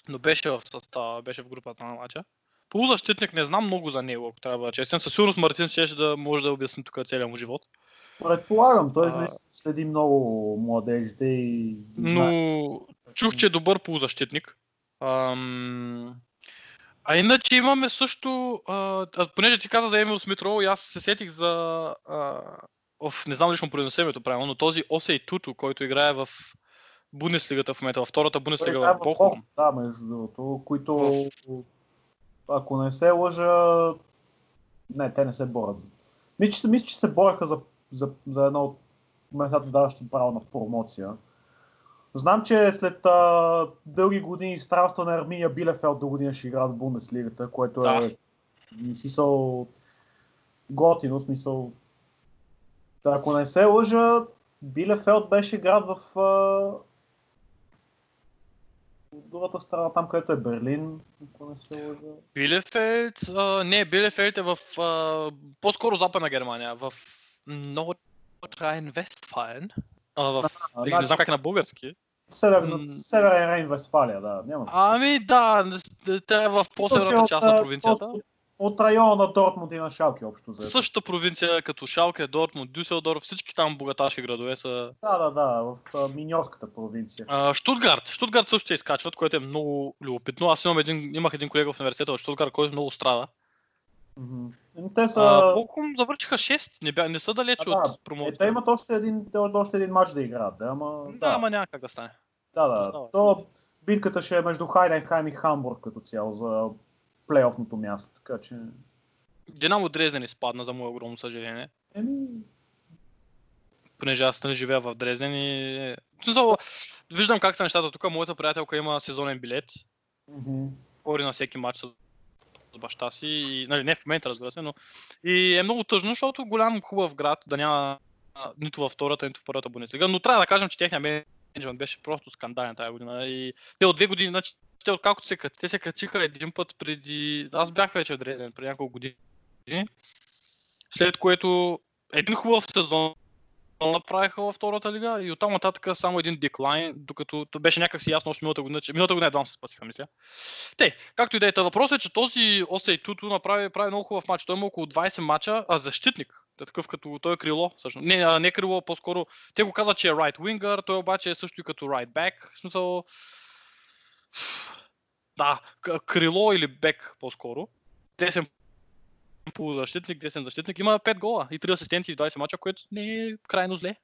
но беше в състава, беше в групата на матча. Полузащитник не знам много за него, ако трябва да честен. Със сигурност Мартин ще да може да обясни тук целият му живот. Предполагам, той А. следи много младежите и Но чух, че е добър полузащитник. Ам... А иначе имаме също, а, понеже ти каза за Емил Смитро, и аз се сетих за, а, оф, не знам лично произнеса името правилно, но този Осей Туту, който играе в Бундеслигата в момента, във втората Бундеслига в в Бохум. Да, между другото, които, ако не се лъжа, не, те не се борят. Мисля, че, мисля, че се бореха за, за, за едно от местата, даващи право на промоция. Знам, че след а, дълги години странства на Арминия Билефелд до година ще играят в Бундеслигата, което е Да. в смисъл готино, смисъл ако не се лъжа, Билефелд беше град в а, другата страна, там където е Берлин, ако не се лъжа. Билефелд, а, не, Билефелд е в а, по-скоро западна Германия, в Нордрайн Вестфален. А, в, А, не значи, знам как е на български. Северен Рейн, Вестфалия, да, няма. Ами да, тя е в по-северната част на а, провинцията. От, от района на Дортмунд и на Шалки общо за. Същата провинция като Шалке, Дортмунд, Дюселдорф, всички там богаташки градове са. Да, да, да, в а, Миньорската провинция. А, Штутгарт. Штутгарт също се изкачват, което е много любопитно. Аз имам един, имах един колега в университета в Штутгарт, който много страда. Еми, Те са... А, Бокум завършиха 6, не, бя, не са далеч А, да, от Е, те имат още един, още един матч да играят, да, ама... Да, Да, ама няма как да стане. да, да. То битката ще е между Хайденхайм и Хамбург като цяло за плейофното място, така че... Динамо Дрезден изпадна, за мое огромно съжаление. Еми, понеже аз не живея в Дрезден и... Смисъл, виждам как са нещата тук. Моята приятелка има сезонен билет. Хори на всеки матч с баща си. И, нали, не в момента, разбира се, но... И е много тъжно, защото голям хубав град да няма нито във втората, нито в първата Бундеслига. Но трябва да кажем, че техният менеджмент беше просто скандален тази година. И те от две години, значи, те откакто се кат, те се качиха един път преди... Аз бях вече в Дрезден преди няколко години. След което един хубав сезон направиха във втората лига и оттам нататък само един деклайн, докато то беше някакси ясно още миналата година, че миналата година едва се спасиха, мисля. Те, както и да е, въпросът е, че този Осей Туту направи, прави много хубав матч. Той има около 20 мача, а защитник. Е такъв като той е крило, всъщност. Не, а, не крило, по-скоро. Те го казват, че е right winger, той обаче е също и като right back. В смисъл... Да, крило или бек по-скоро. Десен полузащитник, десен защитник. Има 5 гола и 3 асистенции в 20 мача, което не е крайно зле.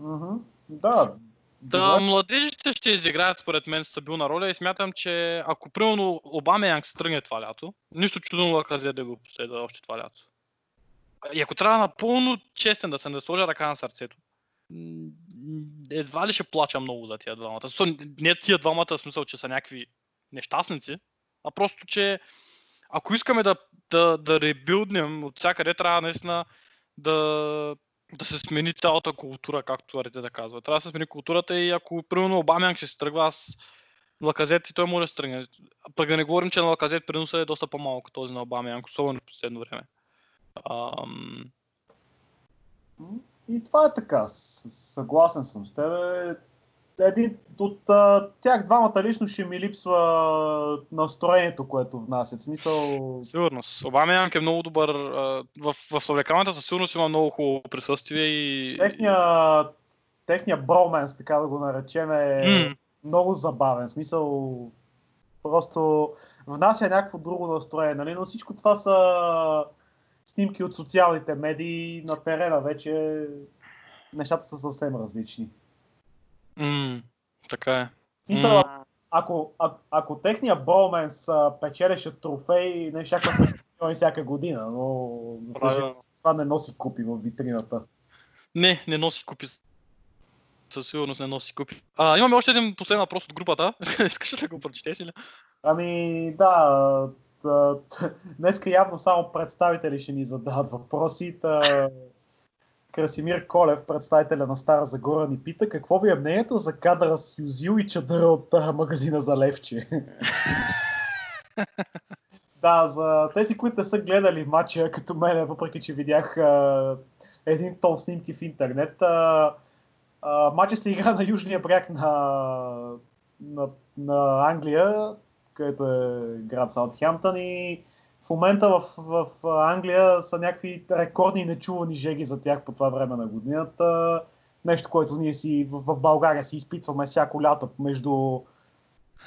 Мгм. Да. Да, младежите ще изиграят според мен стабилна роля и смятам, че ако примерно Обама Янг се тръгне това лято, нищо чудно Лаказе да го последва още това лято. И ако трябва напълно честен да се не сложа ръка на сърцето, едва ли ще плача много за тия двамата. Не тия двамата в смисъл, че са някакви нещастници, а просто, че ако искаме да, да, да ребилднем от всякъде, трябва наистина да, да се смени цялата култура, както Арите да казва. Трябва да се смени културата и ако примерно Обамянг ще се тръгва, аз Лаказет и той може да се тръгне. Пък да не говорим, че на Лаказет приносът е доста по-малко този на Обамянг, особено в последно време. Ам... И това е така. Съгласен съм с тебе. Един от а, тях двамата лично ще ми липсва настроението, което внасят. Смисъл, Сигурност. Обамянг е много добър. а, В, в съвлекалната със сигурност има много хубаво присъствие и... техния, техния броменс, така да го наречем, е М, много забавен. Смисъл, просто внася някакво друго настроение. Нали? Но всичко това са снимки от социалните медии. На терена вече нещата са съвсем различни. М, така е. Смисъл, М, ако, а, ако техния Броуменс а, печелеше трофей, не се и всяка година, но съжаление, това не носи купи в витрината. Не, не носи купи. Със сигурност не носи купи. А, имаме още един последен въпрос от групата. Искаш ли да го прочетеш или? Ами да, днеска явно само представители ще ни задават въпроси. Та... Красимир Колев, представителя на Стара Загора, ни пита какво ви е мнението за кадъра с Юзил и чадъра от а, магазина за Левче. да, за тези, които не са гледали матча като мен, въпреки че видях а, един тон снимки в интернет, а, а, матча се игра на южния бряг на, на, на Англия, където е град Саутхемптън и в момента в, в Англия са някакви рекордни нечувани жеги за тях по това време на годината. Нещо, което ние си в, в България си изпитваме всяко лято между,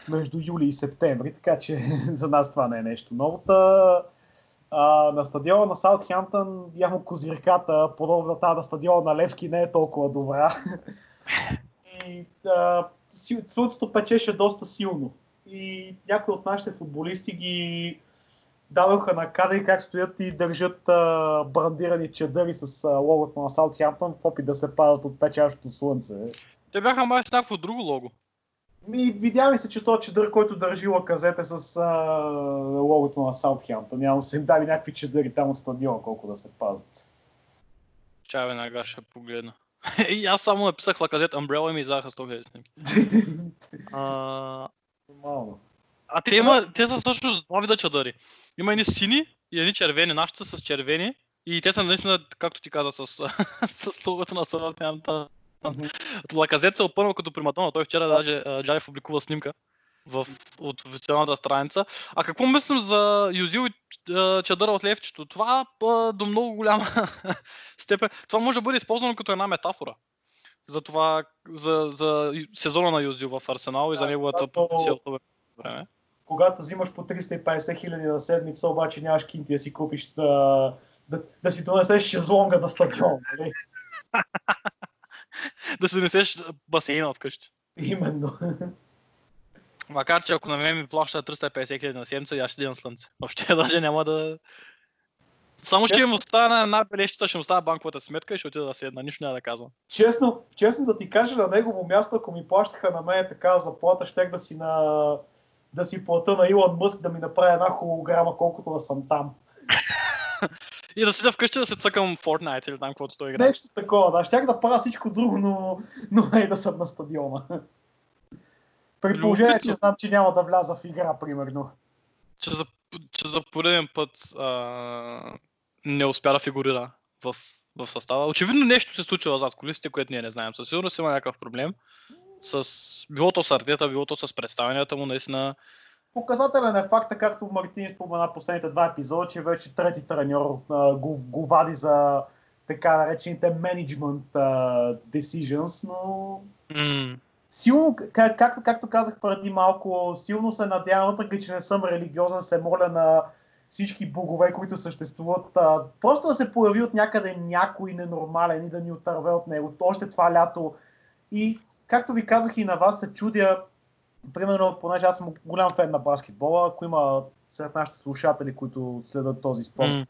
между юли и септември, така че за нас това не е нещо ново. На стадиона на Саутхемптън явно козирката, подобно на тази на стадиона на Левски, не е толкова добра. и слънцето печеше доста силно. И някои от нашите футболисти ги дадоха на кадри как стоят и държат а, брандирани чадъри с а, логото на Саутхемптън в опит да се пазят от печащото слънце. Те бяха май с някакво друго лого. Ми, видя ми се, че този чадър, който държи лаказете с а, логото на Саутхемптън. Няма са им дали някакви чадъри там от стадиона, колко да се пазят. Чай веднага ще погледна. и аз само написах лаказет Umbrella и ми издаха 100 хиляди снимки. А, Нормално. А те, има, те са също два вида чадъри. Има едни сини и едни червени. Нашите са с червени. И те са наистина, както ти каза, с, с логото на Саутхемптън. Лаказет се опънал като приматона. Той вчера даже Джаев публикува снимка в, от официалната страница. А какво мислим за Юзил и чадъра от левчето? Това а, до много голяма степен. Това може да бъде използвано като една метафора. За това, за, за сезона на Юзил в Арсенал и за неговата потенциална време. Когато взимаш по 350 хиляди на седмица, обаче нямаш кинти да си купиш да, да, да си донесеш шезлонга на стадион. Нали? Да си донесеш басейна от къщи. Именно. Макар, че ако на мен ми плаща 350 хиляди на седмица, аз ще идвам слънце. Въобще даже няма да... Само ще им остана една бележчица, ще му остана банковата сметка и ще отида да седна. Нищо няма да казвам. Честно, честно да ти кажа, на негово място, ако ми плащаха на мен така заплата, щех да си на да си плата на Илон Мъск да ми направи една холограма, колкото да съм там. И да седя вкъщи да се цъкам Fortnite или там, каквото той играе. Нещо такова, да. Щях да правя всичко друго, но, но не да съм на стадиона. При положение, че знам, че няма да вляза в игра, примерно. Че за, че за пореден път а, не успя да фигурира в, в състава. Очевидно нещо се случва зад колисите, което ние не знаем. Със сигурност има някакъв проблем. С, било то с артета, било то с представенията му, наистина. Показателен е факта, както Мартин спомена последните два епизода, че вече трети треньор а, го, го вади за така наречените management а, decisions, но М- силно, как, както, както казах преди малко, силно се надявам, въпреки че не съм религиозен, се моля на всички богове, които съществуват, а, просто да се появи от някъде някой ненормален и да ни отърве от него, още това лято. И както ви казах и на вас, се чудя, примерно, понеже аз съм голям фен на баскетбола, ако има сред нашите слушатели, които следят този спорт, М.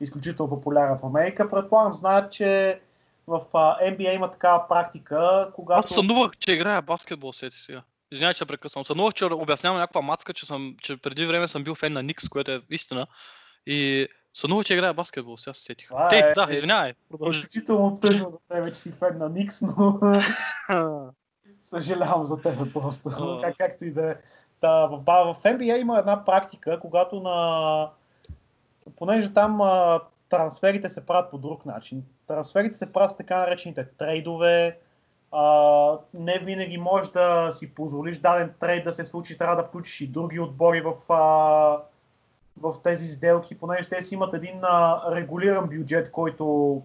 изключително популярен в Америка, предполагам, знаят, че в NBA има такава практика, когато... Аз сънувах, че играя баскетбол, сети сега. Извинявай, че прекъсвам. Сънувах, че обяснявам някаква мацка, че, съм, че преди време съм бил фен на Никс, което е истина. И сънувах, че играя баскетбол, сега се сетих. Това Тей, е- да, извинявай. Продължи. Изключително тъжно за тебе, че си фен на Никс, но съжалявам за теб просто. А. как, както и да е. Та, в, в NBA има една практика, когато на... Понеже там а, трансферите се правят по друг начин. Трансферите се правят с така наречените трейдове. А, не винаги можеш да си позволиш даден трейд да се случи, трябва да включиш и други отбори в, а, в тези сделки, понеже те си имат един а, регулиран бюджет, който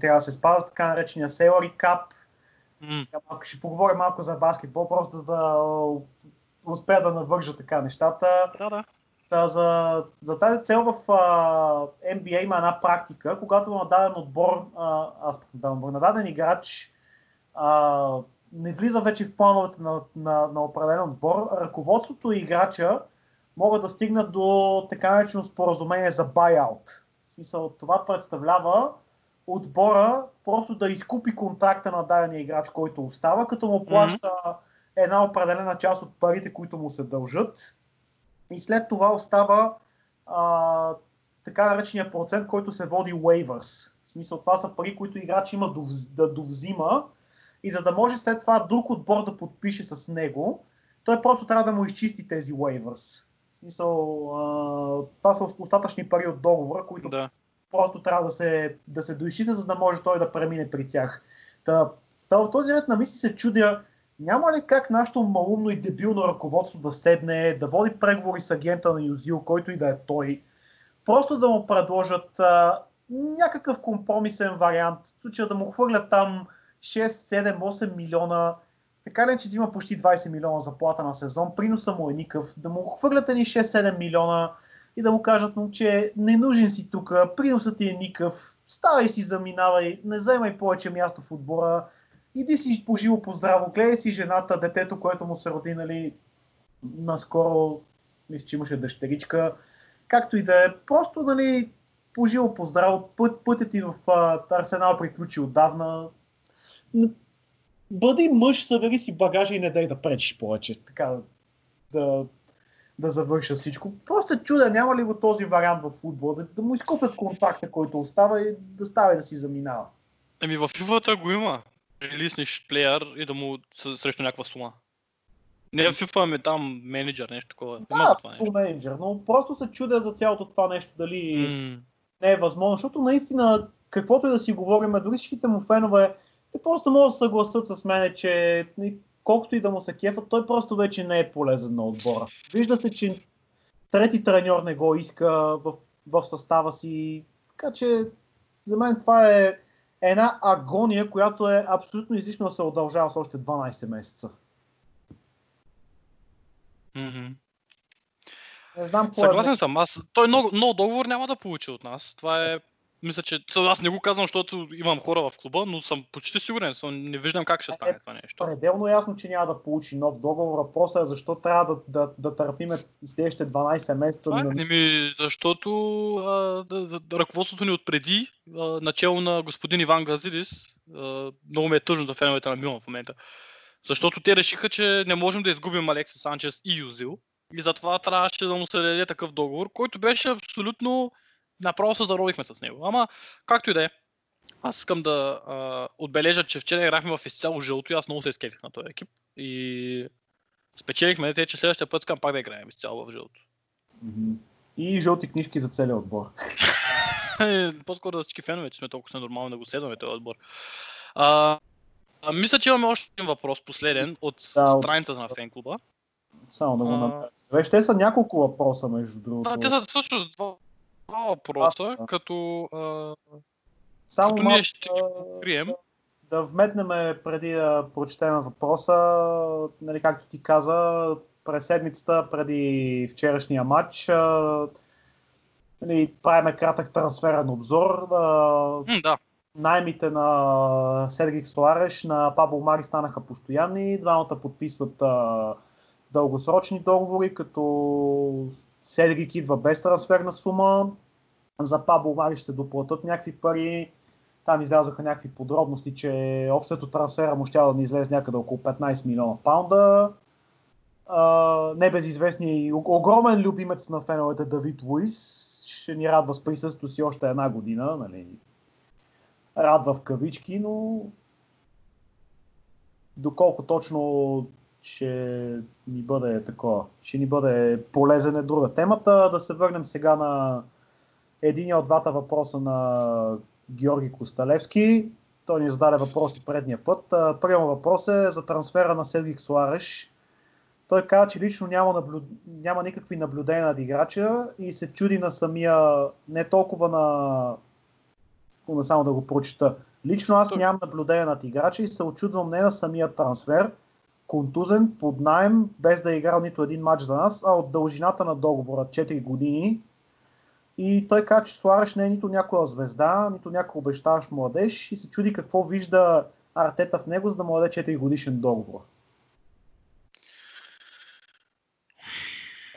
трябва да се спазва, така наречения salary cap. М, Сега малко ще поговорим малко за баскетбол, просто да успея да навържа така нещата. Да, да. Та, за, за тази цел в а, NBA има една практика, когато на даден отбор, а, аз пък на даден отбор, на даден играч а, не влиза вече в плановете на, на, на определен отбор, ръководството и играча могат да стигнат до така наречено споразумение за buyout. В смисъл, това представлява отбора просто да изкупи контракта на дадения играч, който остава, като му плаща една определена част от парите, които му се дължат. И след това остава а, така наречения процент, който се води waivers. В смисъл, това са пари, които играч има да довзима и за да може след това друг отбор да подпише с него, той просто трябва да му изчисти тези waivers. В смисъл, а, това са остатъчни пари от договора, които Да. просто трябва да се, да се доизчита, за да може той да премине при тях. Та, та в този ред на мисли се чудя, няма ли как нашето малумно и дебилно ръководство да седне, да води преговори с агента на Юзил, който и да е той, просто да му предложат а, някакъв компромисен вариант, в случая да му хвърлят там 6, 7, 8 милиона, така ли, че взима почти 20 милиона заплата на сезон, приноса му е никакъв, да му хвърлят ни 6-7 милиона и да му кажат му, че не нужен си тук, приносът ти е никакъв, ставай си, заминавай, не вземай повече място в отбора, иди си поживо по здраво, гледай си жената, детето, което му се роди, нали, наскоро, мисля, че имаше дъщеричка, както и да е, просто, нали, поживо по здраво, път, пътят ти в а, Арсенал приключи отдавна, бъди мъж, събери си багажа и не дай да пречиш повече. Така да, да завърша всичко. Просто чудя, няма ли го този вариант в футбола, да, да му изкупят контакта, който остава и да става и да си заминава. Еми в FIFA го има. Релиснеш плеер и да му срещу някаква сума. Не в FIFA, ами там менеджер, нещо такова. Има Да, това футбол менеджер, но просто се чудя за цялото това нещо, дали М, не е възможно, защото наистина, каквото и да си говорим, дори всичките му фенове, те просто могат да се съгласат с мене, че колкото и да му се кефат, той просто вече не е полезен на отбора. Вижда се, че трети треньор не го иска в, в състава си, така че за мен това е една агония, която е абсолютно излишно да се удължава с още 12 месеца. мгм. Не знам какво Съгласен съм. Аз, той много, много договор няма да получи от нас. Това е мисля, че аз не го казвам, защото имам хора в клуба, но съм почти сигурен. Съм, не виждам как ще стане това нещо. пределно ясно, че няма да получи нов договор. Въпросът е защо трябва да, да, да търпиме следващите 12 месеца. Това е, на- не ми, защото а, да, да, да, ръководството ни отпреди, а, начало на господин Иван Газидис, а, много ме е тъжно за феновете на Милан в момента, защото те решиха, че не можем да изгубим Алекси Санчес и Юзил и затова трябваше да му се даде такъв договор, който беше абсолютно направо се заровихме с него. Ама, както и да е, аз искам да а, отбележа, че вчера играхме в изцяло жълто и аз много се изкефих на този екип. И спечелихме, те, че следващия път искам пак да играем изцяло в жълто. И жълти книжки за целия отбор. Е, По-скоро за всички фенове, че сме толкова нормално да го следваме този отбор. А, а, мисля, че имаме още един въпрос, последен, от Да, страницата на фенклуба. Само да го направя. Вече те са няколко въпроса, между другото. Да, те са всъщност два, два въпроса, Аз- като а, Само като ние ще ги а, покрием. да вметнем преди да прочетем въпроса, нали, както ти каза, през седмицата, преди вчерашния матч, а, нали, правиме кратък трансферен обзор. А, М, да, наймите на Сергик Солареш, на Пабло Мари станаха постоянни. Двамата подписват а, дългосрочни договори, като Седрик идва без трансферна сума. За Пабло Мари ще се доплатят някакви пари. Там излязоха някакви подробности, че общото трансфера му ще да ни излезе някъде около 15 милиона паунда. А, небезизвестният и огромен любимец на феновете Давид Луис ще ни радва с присъствието си още една година. Нали? радва в кавички, но доколко точно ще ни бъде такова, ще ни бъде полезен е друга темата. Да се върнем сега на един от двата въпроса на Георги Косталевски. Той ни зададе въпроси предния път. Първият въпрос е за трансфера на Седрик Суареш. Той каза, че лично няма, наблю... няма никакви наблюдения над играча и се чуди на самия, не толкова на Секунда само да го прочета. Лично аз нямам наблюдение над играча и се очудвам не на самия трансфер, контузен, под найем, без да е играл нито един матч за нас, а от дължината на договора 4 години. И той каза, че Суареш не е нито някоя звезда, нито някой обещаващ младеж и се чуди какво вижда Артета в него, за да му даде 4 годишен договор.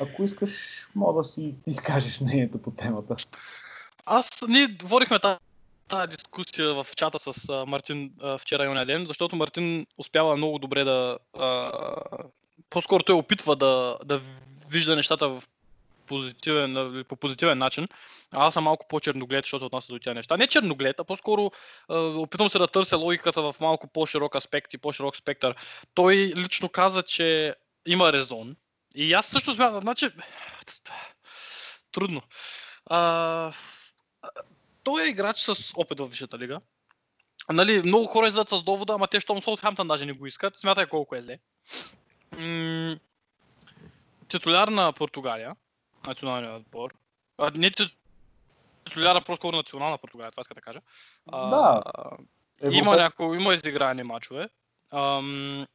Ако искаш, мога да си изкажеш мнението по темата. Аз, ние говорихме тази, дискусия в чата с Мартин вчера и ден, защото Мартин успява много добре да... А, по-скоро той опитва да, да вижда нещата в позитивен, по позитивен начин. А аз съм малко по-черноглед, защото отнася до тия неща. Не черноглед, а по-скоро е, опитвам се да търся логиката в малко по-широк аспект и по-широк спектър. Той лично каза, че има резон. И аз също смятам, значи... Трудно. А, той е играч с опит в Висшата лига. Нали, много хора излизат с довода, ама те, щом Саутхемптън даже не го искат, смятай колко е зле. М- титуляр на Португалия, националния отбор. А, не титуляра, по-скоро национална Португалия, това иска да кажа. А, Да. Има, няко, има изиграни мачове. Ам,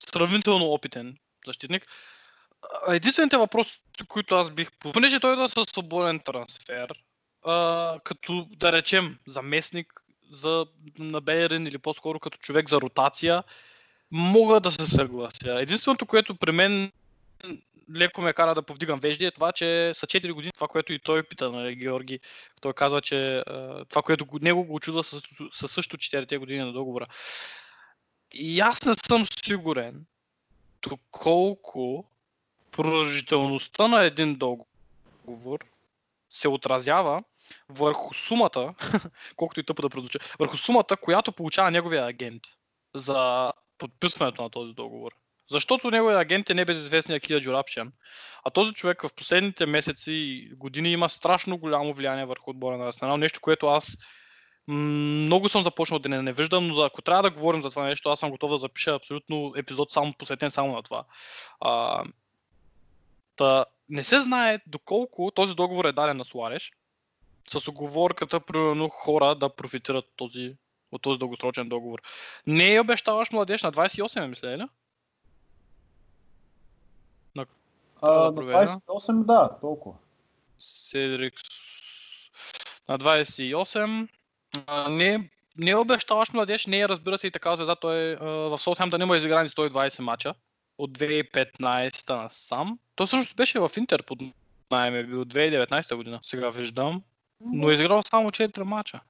сравнително опитен защитник. Единствените въпроси, които аз бих... Понеже той идва с свободен трансфер, а, като да речем заместник за, на Бейерин или по-скоро като човек за ротация, мога да се съглася. Единственото, което при мен леко ме кара да повдигам вежди е това, че са 4 години, това, което и той пита на Георги. Той казва, че това, което го- него го очудва са, са също 4 години на договора. И аз не съм сигурен доколко продължителността на един договор се отразява върху сумата, колкото и тъпо да прозвучи, върху сумата, която получава неговия агент за подписването на този договор. Защото неговият агент е небезизвестният Кия Джурапшен. А този човек в последните месеци и години има страшно голямо влияние върху отбора на Арсенал. Нещо, което аз много съм започнал да не, не виждам, но ако трябва да говорим за това нещо, аз съм готов да запиша абсолютно епизод само посветен само на това. А, та, не се знае доколко този договор е даден на Суареш, с оговорката, примерно, хора да профитират от този, от този дългосрочен договор. Не е обещаваш младеж на 28, мисля, ли? А, да на проверя. 28, да, толкова. Седрик на 28. А, не, не е обещаваш младеж, не е разбира се и така звезда. Той е, а, в Саутхемптън има изиграни 120 мача от 2015 насам. Той всъщност беше в Интер под найем е бил 2019 година. Сега виждам. Но е изиграл само 4 мача.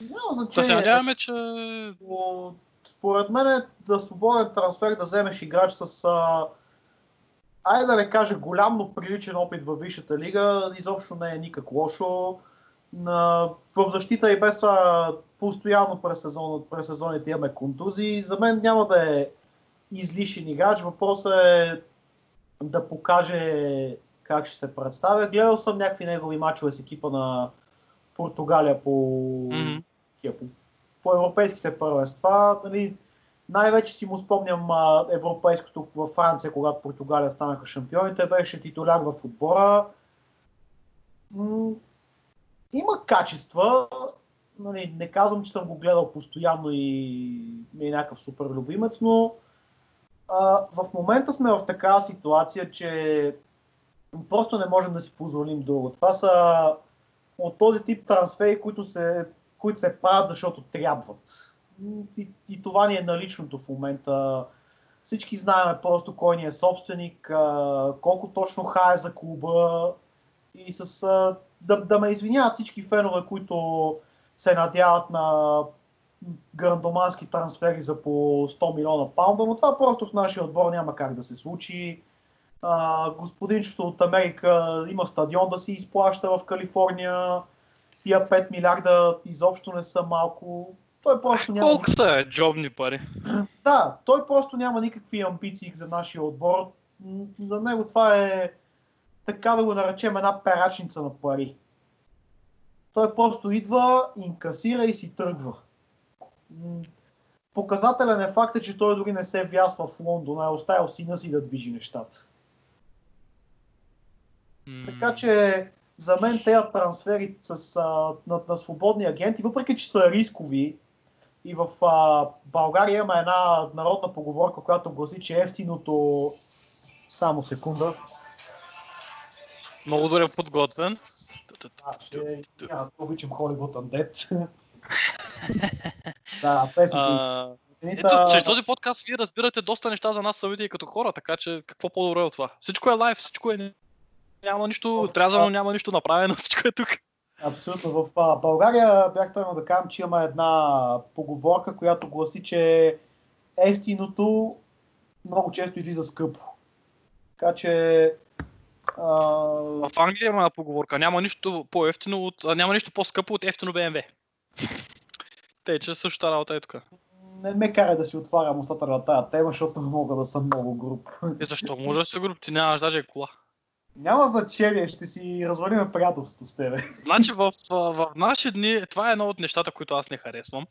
Няма Да се значение. надяваме, че... Но, според мен е да свободен трансфер да вземеш играч с а, айде да не кажа голям, но приличен опит във Висшата лига, изобщо не е никак лошо. На, в защита и без това постоянно през, сезон, през сезоните имаме контузии. За мен няма да е излишен играч. Въпросът е да покаже как ще се представя. Гледал съм някакви негови мачове с екипа на Португалия по такива по, по европейските първенства. Нали, най-вече си му спомням а, европейското във Франция, когато Португалия станаха шампиони. Той беше титуляр в отбора. М, има качества. Нали, не казвам, че съм го гледал постоянно и е някакъв супер любимец, но а, в момента сме в такава ситуация, че просто не можем да си позволим друго. Това са от този тип трансфери, които се, които се правят, защото трябват. И, и това ни е наличното в момента. Всички знаем просто кой ни е собственик, колко точно хае за клуба и с, да, да ме извиняват всички фенове, които се надяват на грандомански трансфери за по 100 милиона паунда, но това просто в нашия отбор няма как да се случи. А, господинчето от Америка има стадион да си изплаща в Калифорния. Тия 5 милиарда изобщо не са малко. Той просто няма. Колко са е, джобни пари? Да, той просто няма никакви амбиции за нашия отбор. За него това е, така да го наречем, една перачница на пари. Той просто идва, инкасира и си тръгва. Показателен е факта, че той дори не се вясва в Лондон, а е оставил сина си да движи нещата. Така че за мен тези трансфери с, а, на, на свободни агенти, въпреки че са рискови, и в а, България има една народна поговорка, която гласи, че ефтиното... Само секунда. Много добре подготвен. Аз. Няма, обичам Холивуд Undead. да, песните Ето, чрез този подкаст вие разбирате доста неща за нас самите и като хора, така че какво по-добре от това? Всичко е лайв, всичко е... Няма нищо О, отрязано, да. няма нищо направено, всичко е тук. Абсолютно. В България бях тръгнал да кажам, че има една поговорка, която гласи, че ефтиното много често излиза скъпо. Така че... А... В Англия има поговорка. Няма нищо по-ефтино от... Няма нищо по-скъпо от ефтино BMW. Те, че същата работа е тук. Не ме карай да си отварям устата на тази тема, защото мога да съм много груб. И защо? Може да си груп, ти нямаш даже кола. Няма значение, ще си развалиме приятелството с тебе. Значи в, в, в наши дни, това е едно от нещата, които аз не харесвам.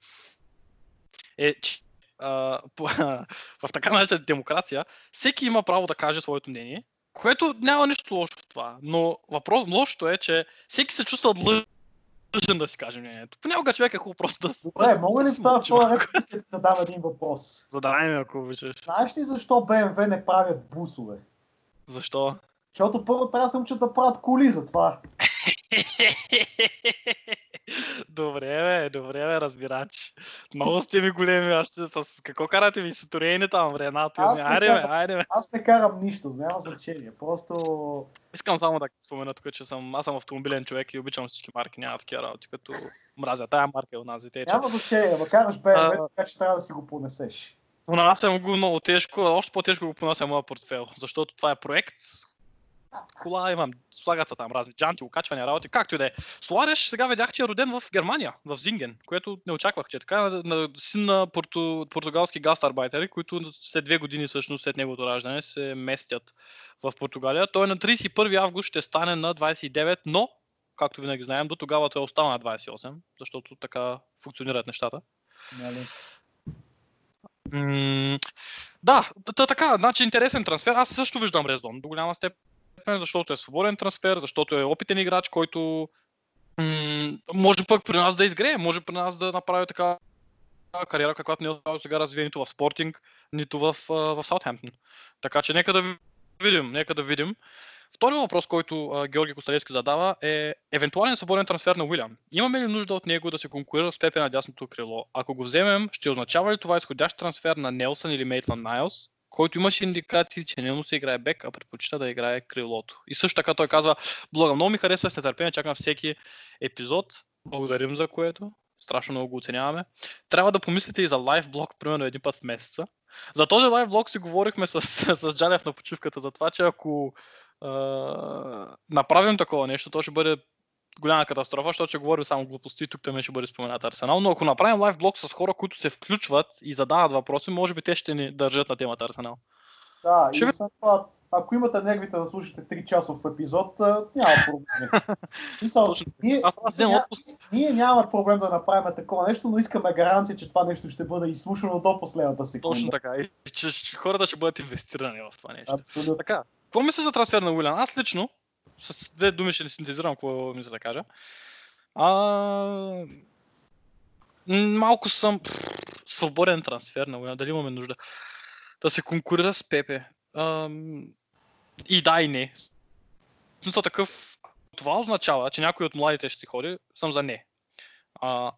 Е, че а, по, в така наречената демокрация, всеки има право да каже своето мнение, което няма нищо лошо в това. Но въпрос, лошото е, че всеки се чувства длъжен да си каже мнението. Понякога човек е хубаво просто да Добре, мога ли да в малко. реплика да ти задам един въпрос? Задай ми, ако обичаш. Знаеш ли защо BMW не правят бусове? Защо? Защото първо трябва да се учат да правят коли за това. добре, бе, добре, бе, разбирач. Много сте ми големи, аз ще с какво карате ми сутореени там, Аз не Айде, бе, айде, бе. Аз не карам нищо, няма значение. Просто Искам само да спомена тук, че съм, аз съм автомобилен човек и обичам всички марки, няма такива работи, като мразя. Тая марка е нас, те, че няма значение. Ма караш BMW, А. така че трябва да си го понесеш. понасям го много тежко, още по-тежко го понася моя портфел, защото това е проект. Кола имам, слагат се там разни джанти, окачвания, работи, както и да е. Солареш сега видях, че е роден в Германия, в Зинген, което не очаквах, че е така. На, на, син на порту, португалски гастарбайтери, които след две години всъщност след неговото раждане се местят в Португалия. Той на 31 август ще стане на 29, но, както винаги знаем, до тогава той е остана на 28, защото така функционират нещата. Нали? М, да, та, така, значи интересен трансфер. Аз също виждам резон до голяма степен, защото е свободен трансфер, защото е опитен играч, който м- може пък при нас да изгрее, може при нас да направи така кариера, каквато не е оставил сега развие нито в Спортинг, нито в, в Саутхемптон. Така че нека да ви- видим, нека да видим. Втори въпрос, който а, Георги Косталевски задава е евентуален свободен трансфер на Уилям. Имаме ли нужда от него да се конкурира с Пепе на дясното крило? Ако го вземем, ще означава ли това изходящ трансфер на Нелсън или Мейтлан Найлс, който имаше индикации, че не му се играе бек, а предпочита да играе крилото. И също така той казва, блага, много ми харесва с нетърпение, чакам всеки епизод. Благодарим за което. Страшно много го оценяваме. Трябва да помислите и за лайв блог, примерно един път в месеца. За този лайв блог си говорихме с, с Джалев на почивката, за това, че ако а, направим такова нещо, то ще бъде голяма катастрофа, защото ще говорим само глупости и тук там ще бъде споменат Арсенал. Но ако направим лайв блог с хора, които се включват и задават въпроси, може би те ще ни държат на темата Арсенал. Да, Ще и ви- това, ако имате нервите да слушате 3 часов епизод, няма проблем. Мисъл, ние, Аз ние нямаме проблем да направим такова нещо, но искаме гаранция, че това нещо ще бъде изслушано до последната секунда. Точно така. И че хората ще бъдат инвестирани в това нещо. Абсолютно. Така, какво мисля за трансфер на Уилян? Аз лично, с две думи ще синтезирам какво мисля да кажа. А... Малко съм пф, свободен трансфер на Уилян, дали имаме нужда да се конкурира с Пепе. Ам, И да, и не. В смисъл такъв, това означава, че някой от младите ще си ходи, съм за не. А,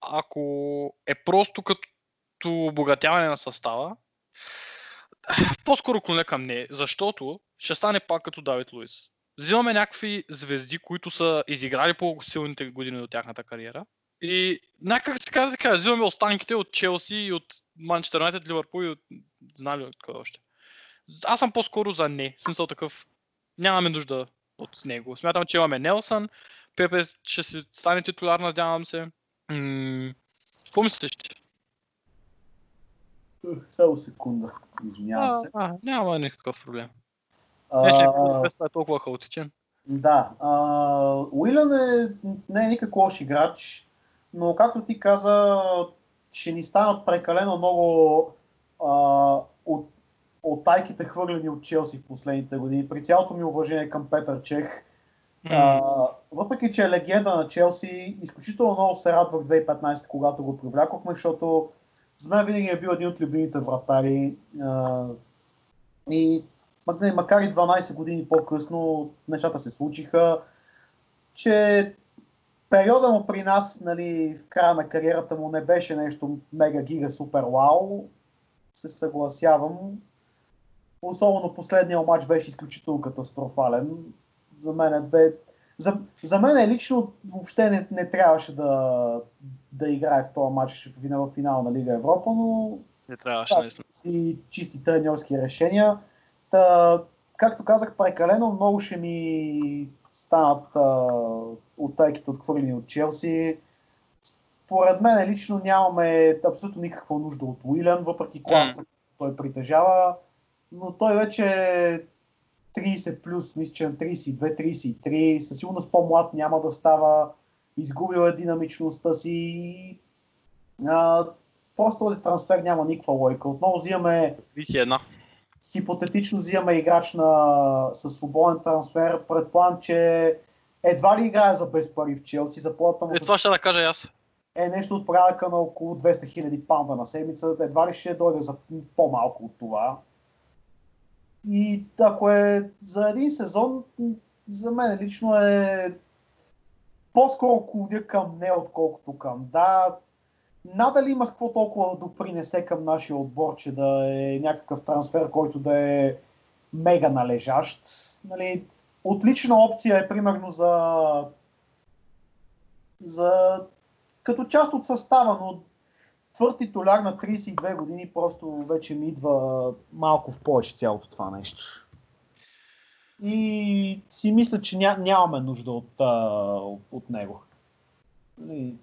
ако е просто като обогатяване на състава, по-скоро клоня към не, защото ще стане пак като Давид Луис. Взимаме някакви звезди, които са изиграли по-силните години от тяхната кариера. И някак така да кажа, взимаме останките от Челси и от Манчестър Юнайтед, Ливърпул и от... Знали от кой още. Аз съм по-скоро за не. В смисъл такъв, нямаме нужда от него. Смятам, че имаме Нелсън, Пепе ще си стане титуляр, надявам се. М- Какво мислиш? ти? Ух, Само секунда. Извинявам се. А, а, няма никакъв проблем. Не, А, е толкова хаотичен. Да, а, Уилън е, не е никак лош играч, но както ти каза, ще ни станат прекалено много а, от, от тайките хвърлени от Челси в последните години. При цялото ми уважение към Петър Чех, а, въпреки че е легенда на Челси, изключително много се радвах 2015, когато го привлякохме, защото за мен винаги е бил един от любимите вратари. А, и макар и 12 години по-късно нещата се случиха, че периода му при нас, нали, в края на кариерата му не беше нещо мега гига супер вау, се съгласявам. Особено последния матч беше изключително катастрофален. За мен е бе... За, за мен лично въобще не, не трябваше да, да играе в този матч в, финал- в финал на Лига Европа, но Не трябваше, да, наистина. и чисти треньорски решения. Та, както казах, прекалено много ще ми станат а, оттайките отхвърлени от Челси. Според мен лично нямаме абсолютно никаква нужда от Уилян, въпреки класа, който той притежава, но той вече е 30 плюс, мисля, че на 32-33, със сигурност по-млад няма да става, изгубил е динамичността си. А, просто този трансфер няма никаква лойка. Отново взимаме 31. Хипотетично взимаме играч на, със свободен трансфер. Предполагам, че едва ли играе за без пари в Челси. Заплата му Е, това ще да кажа аз. е нещо от порядъка на около 200 000 паунда на седмица. Едва ли ще дойде за по-малко от това. И ако е за един сезон, за мен лично е по-скоро клудя към не, отколкото към да. Надали има с какво толкова да допринесе към нашия отбор, че да е някакъв трансфер, който да е мега належащ. Нали, отлична опция е примерно за, за като част от състава, но твърд титуляр на 32 години просто вече ми идва малко в повече цялото това нещо. И си мисля, че ня, нямаме нужда от, от него. И...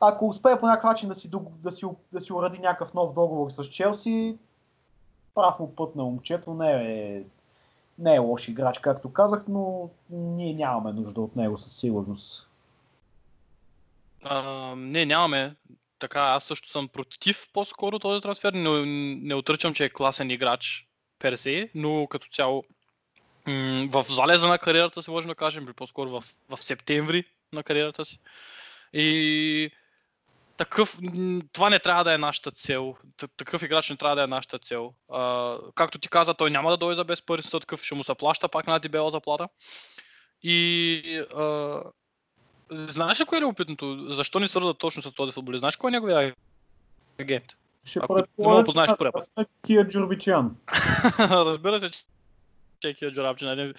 Ако успее по някакъв начин да си, да, си, да си уради някакъв нов договор с Челси, прав му път на момчето, не е, не е лош играч, както казах, но ние нямаме нужда от него със сигурност. А, не, нямаме. Така, аз също съм против по-скоро този трансфер. Не, не отричам, че е класен играч персе, но като цяло в залеза на кариерата си, можем да кажем, или по-скоро в, в септември на кариерата си. И такъв, това не трябва да е нашата цел. Такъв играч не трябва да е нашата цел. А, както ти каза, той няма да дойде за без пари, за такъв ще му се плаща пак на дебела заплата. И а, знаеш ли кое е опитното? Защо ни свързва точно с този футболист? Знаеш кой е неговия агент? Ще Ако не го познаеш че първия път. е Кия Джурбичан. Разбира се, че е Кио Джорабчина. Не-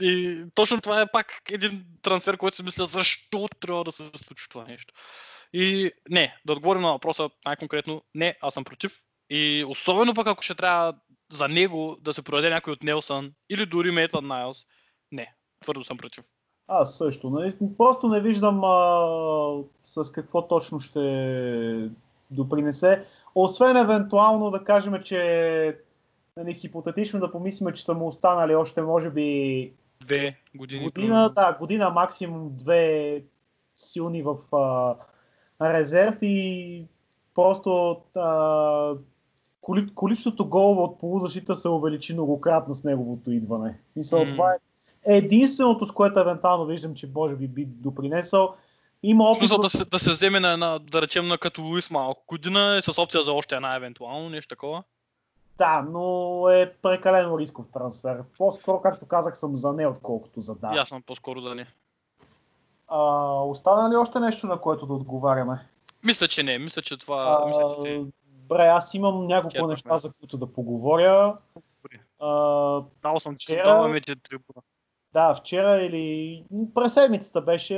И точно това е пак един трансфер, който си мисля, защо трябва да се случи това нещо. И не, да отговорим на въпроса най-конкретно, не, аз съм против. И особено пък ако ще трябва за него да се продаде някой от Нелсън или дори Мейтън Найлс, не, твърдо съм против. Аз също. Нали? Просто не виждам а, с какво точно ще допринесе. Освен евентуално да кажем, че нали, хипотетично да помислим, че са му останали още може би Две години. година, да, година максимум две силни в а, резерв и просто а, коли, количеството голове от полузащита се увеличи многократно с неговото идване. Мисъл, М. това е единственото, с което евентуално виждам, че може би би допринесъл. Има опит смисъл да се, да се вземе на, една, да речем на като Луис малко година, е с опция за още една евентуално, нещо такова. Да, но е прекалено рисков трансфер. По-скоро, както казах, съм за не, отколкото за да. Съм по-скоро за не. А, остана ли още нещо, на което да отговаряме? Мисля, че не. Мисля, че това... А, мисля, че си... Добре, аз имам няколко Изчерпахме. неща, за които да поговоря. А, Дал съм, че вчера- даваме ти трибуна. да, вчера или през седмицата беше,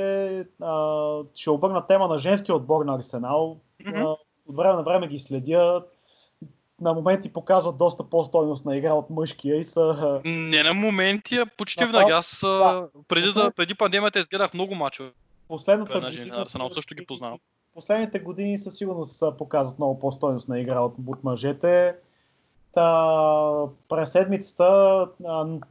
а, ще обърна тема на женския отбор на Арсенал. Мгм. А, от време на време ги следя. На моменти показват доста по-стойност на игра от мъжкия и са... Не на моменти, а почти винаги. Аз да. преди, да, преди пандемията изгледах много мачове. Последната Една жена, година Арсенал са- също ги познавам. Последните години със сигурност показват много по-стойност на игра от, от мъжете. Та, през седмицата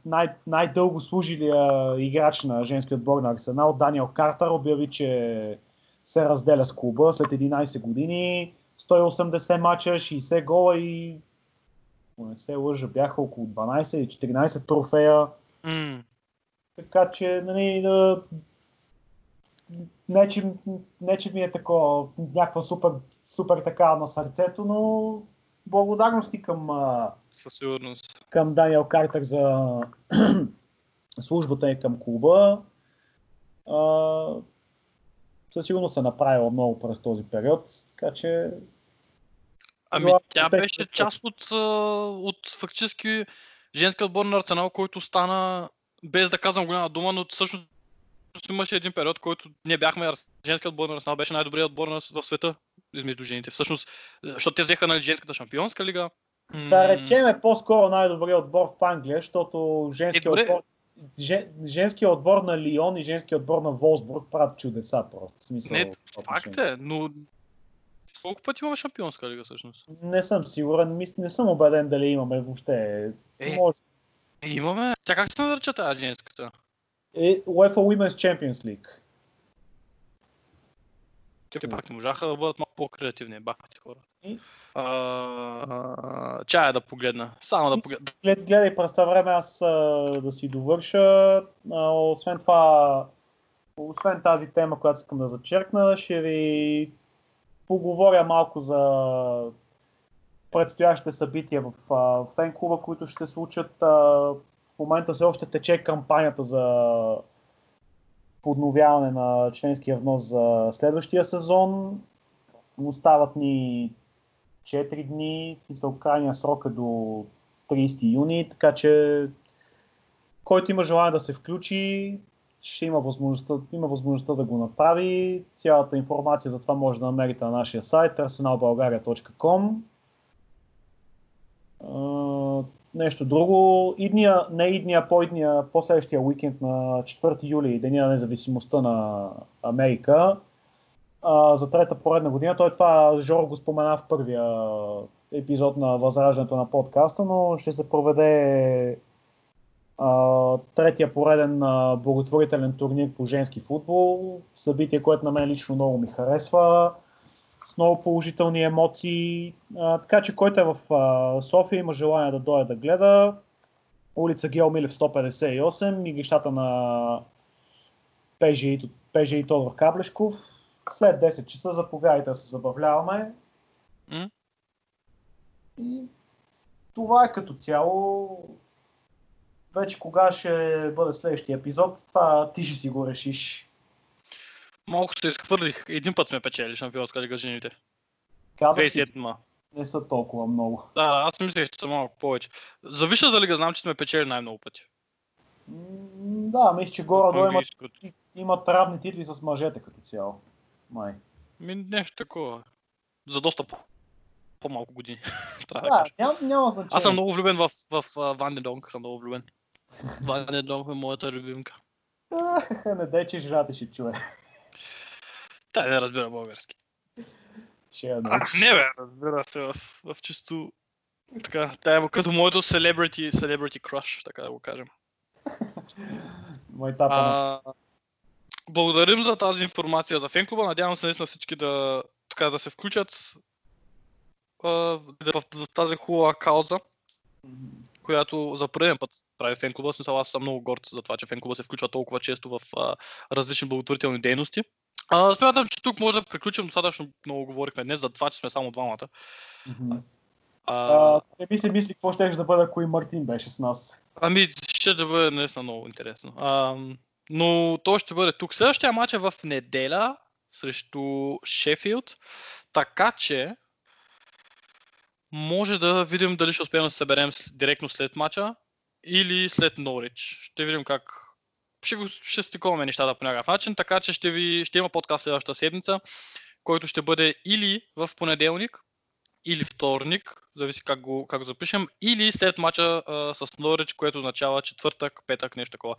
най- най-дълго служилия играч на женския отбор на Арсенал, Даниел Картер, обяви, че се разделя с клуба след 11 години, 180 мача, 60 гола и не се лъжа, бяха около 12 или 14 трофея. М. Така че, нали, да, не, че, не, че ми е такова, някаква супер, супер така на сърцето, но благодарности към, Със сигурност. към Даниел Картер за службата и към клуба. А, със сигурност се направила много през този период, така че Ами тя беше част от, от фактически женския отбор на Арсенал, който стана, без да казвам голяма дума, но всъщност имаше един период, който ние бяхме, женският отбор на Арсенал беше най-добрият отбор на, в света измежду жените. Всъщност, защото те взеха нали, женската шампионска лига, Да речем е по-скоро най-добрият отбор в Англия, защото Е, женският добре. отбор, жен, женският отбор на Лион и женският отбор на Волсбург правят чудеса просто. Смисъл, Не, Факт е, но колко пъти имаме шампионска лига всъщност? Не съм сигурен, мис- не съм убеден дали имаме въобще. Е. Може. Е, имаме. Тя как се нарича тази женската? Е, UEFA Women's Champions League. Те пак не можаха да бъдат малко по-креативни, бахати хора. И? А, чая да погледна. Само да погледна. Глед, гледай през това време аз а, да си довърша. А, освен това, освен тази тема, която искам да зачеркна, ще ви поговоря малко за предстоящите събития в а, фен клуба, които ще случат. А, в момента все още тече кампанията за подновяване на членския внос за следващия сезон. Остават ни 4 дни, смисъл крайния срок е до 30 юни, така че който има желание да се включи, ще има възможността, има възможността да го направи. Цялата информация за това може да намерите на нашия сайт arsenalbulgaria.com Нещо друго. Идния, не идния, по-идния, последващия уикенд на 4 юли, Деня на независимостта на Америка, за трета поредна година. Той това Жор го спомена в първия епизод на възраждането на подкаста, но ще се проведе а, третия пореден а, благотворителен турнир по женски футбол. Събитие, което на мен лично много ми харесва. С много положителни емоции. А, така че който е в а, София има желание да дойде да гледа. Улица Гео Милев 158, игрищата на ПЖИ, ПЖИ Тодор Каблешков. След 10 часа заповядайте да се забавляваме. М? И това е като цяло. Вече кога ще бъде следващия епизод, това ти ще си го решиш. Малко се изхвърлих. Един път сме печели шампионска лига жените. Казах ти, 27 ма. не са толкова много. Да, аз мислех, че са малко повече. За висшата лига знам, че сме печели най-много пъти. Да, мисля, че горе-долу имат равни титли с мъжете като цяло. Май. Ми, нещо такова. За доста по- по-малко години. Да Да, няма, няма значение. Аз съм много влюбен в, в, в Ван Донг, съм много влюбен. Ван Донг е моята любимка. не дай, че жена ти ще чуе. Тя не разбира български. Ще я А, не бе, разбира се, в, в чисто... Така, тя е като моето celebrity, celebrity crush, така да го кажем. Майтапа на А, благодарим за тази информация за фенклуба. Надявам се наистина всички да, така, да се включат а, в, в, тази хубава кауза, която за първен път прави фенклуба. В Смисъл, аз съм много горд за това, че фенклуба се включва толкова често в а, различни благотворителни дейности. А, смятам, че тук може да приключим. Достатъчно много говорихме днес за това, че сме само двамата. А, не ми се мисли какво ще да бъде, ако и Мартин беше с нас. Ами, ще да бъде наистина много интересно. А, но то ще бъде тук. Следващия матч е в неделя срещу Шефилд. Така че може да видим дали ще успеем да се съберем директно след матча или след Норич. Ще видим как ще, го, ще стиковаме нещата по някакъв начин, така че ще, ви, ще има подкаст следващата седмица, който ще бъде или в понеделник, или вторник, зависи как го, как го запишем, или след мача а, с Норич, което означава четвъртък, петък, нещо такова.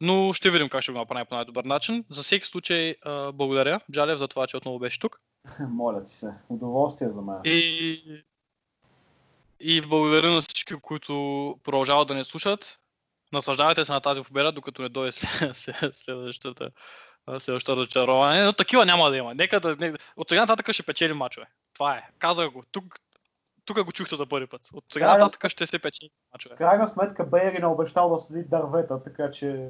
Но ще видим как ще го направим по най-добър начин. За всеки случай, а, благодаря, Джалев, за това, че отново беше тук. Моля ти се. Удоволствие за мен. И, и благодаря на всички, които продължават да не слушат. Наслаждавайте се на тази победа, докато не дойде след- след- следващата, следващото разочарование. Но такива няма да има. Нека да, не, от сега нататък ще печелим мачове. Това е. Казах го. Тук, тук го чухте за първи път. От сега да. нататък ще се печели В мачове. крайна сметка Бейерин е обещал да следи дървета, така че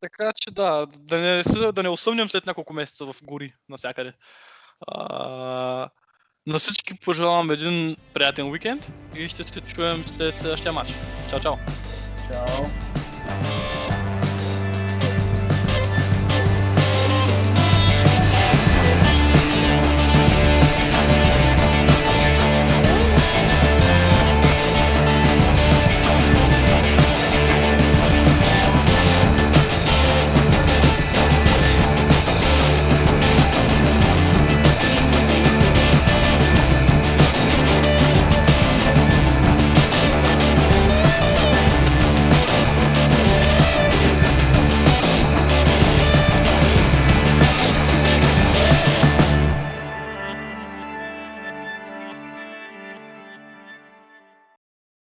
Така че да, да не, да не осъмнем след няколко месеца в гори навсякъде. А, на всички пожелавам един приятен уикенд и ще се чуем след следващия матч. Чао, чао! чао.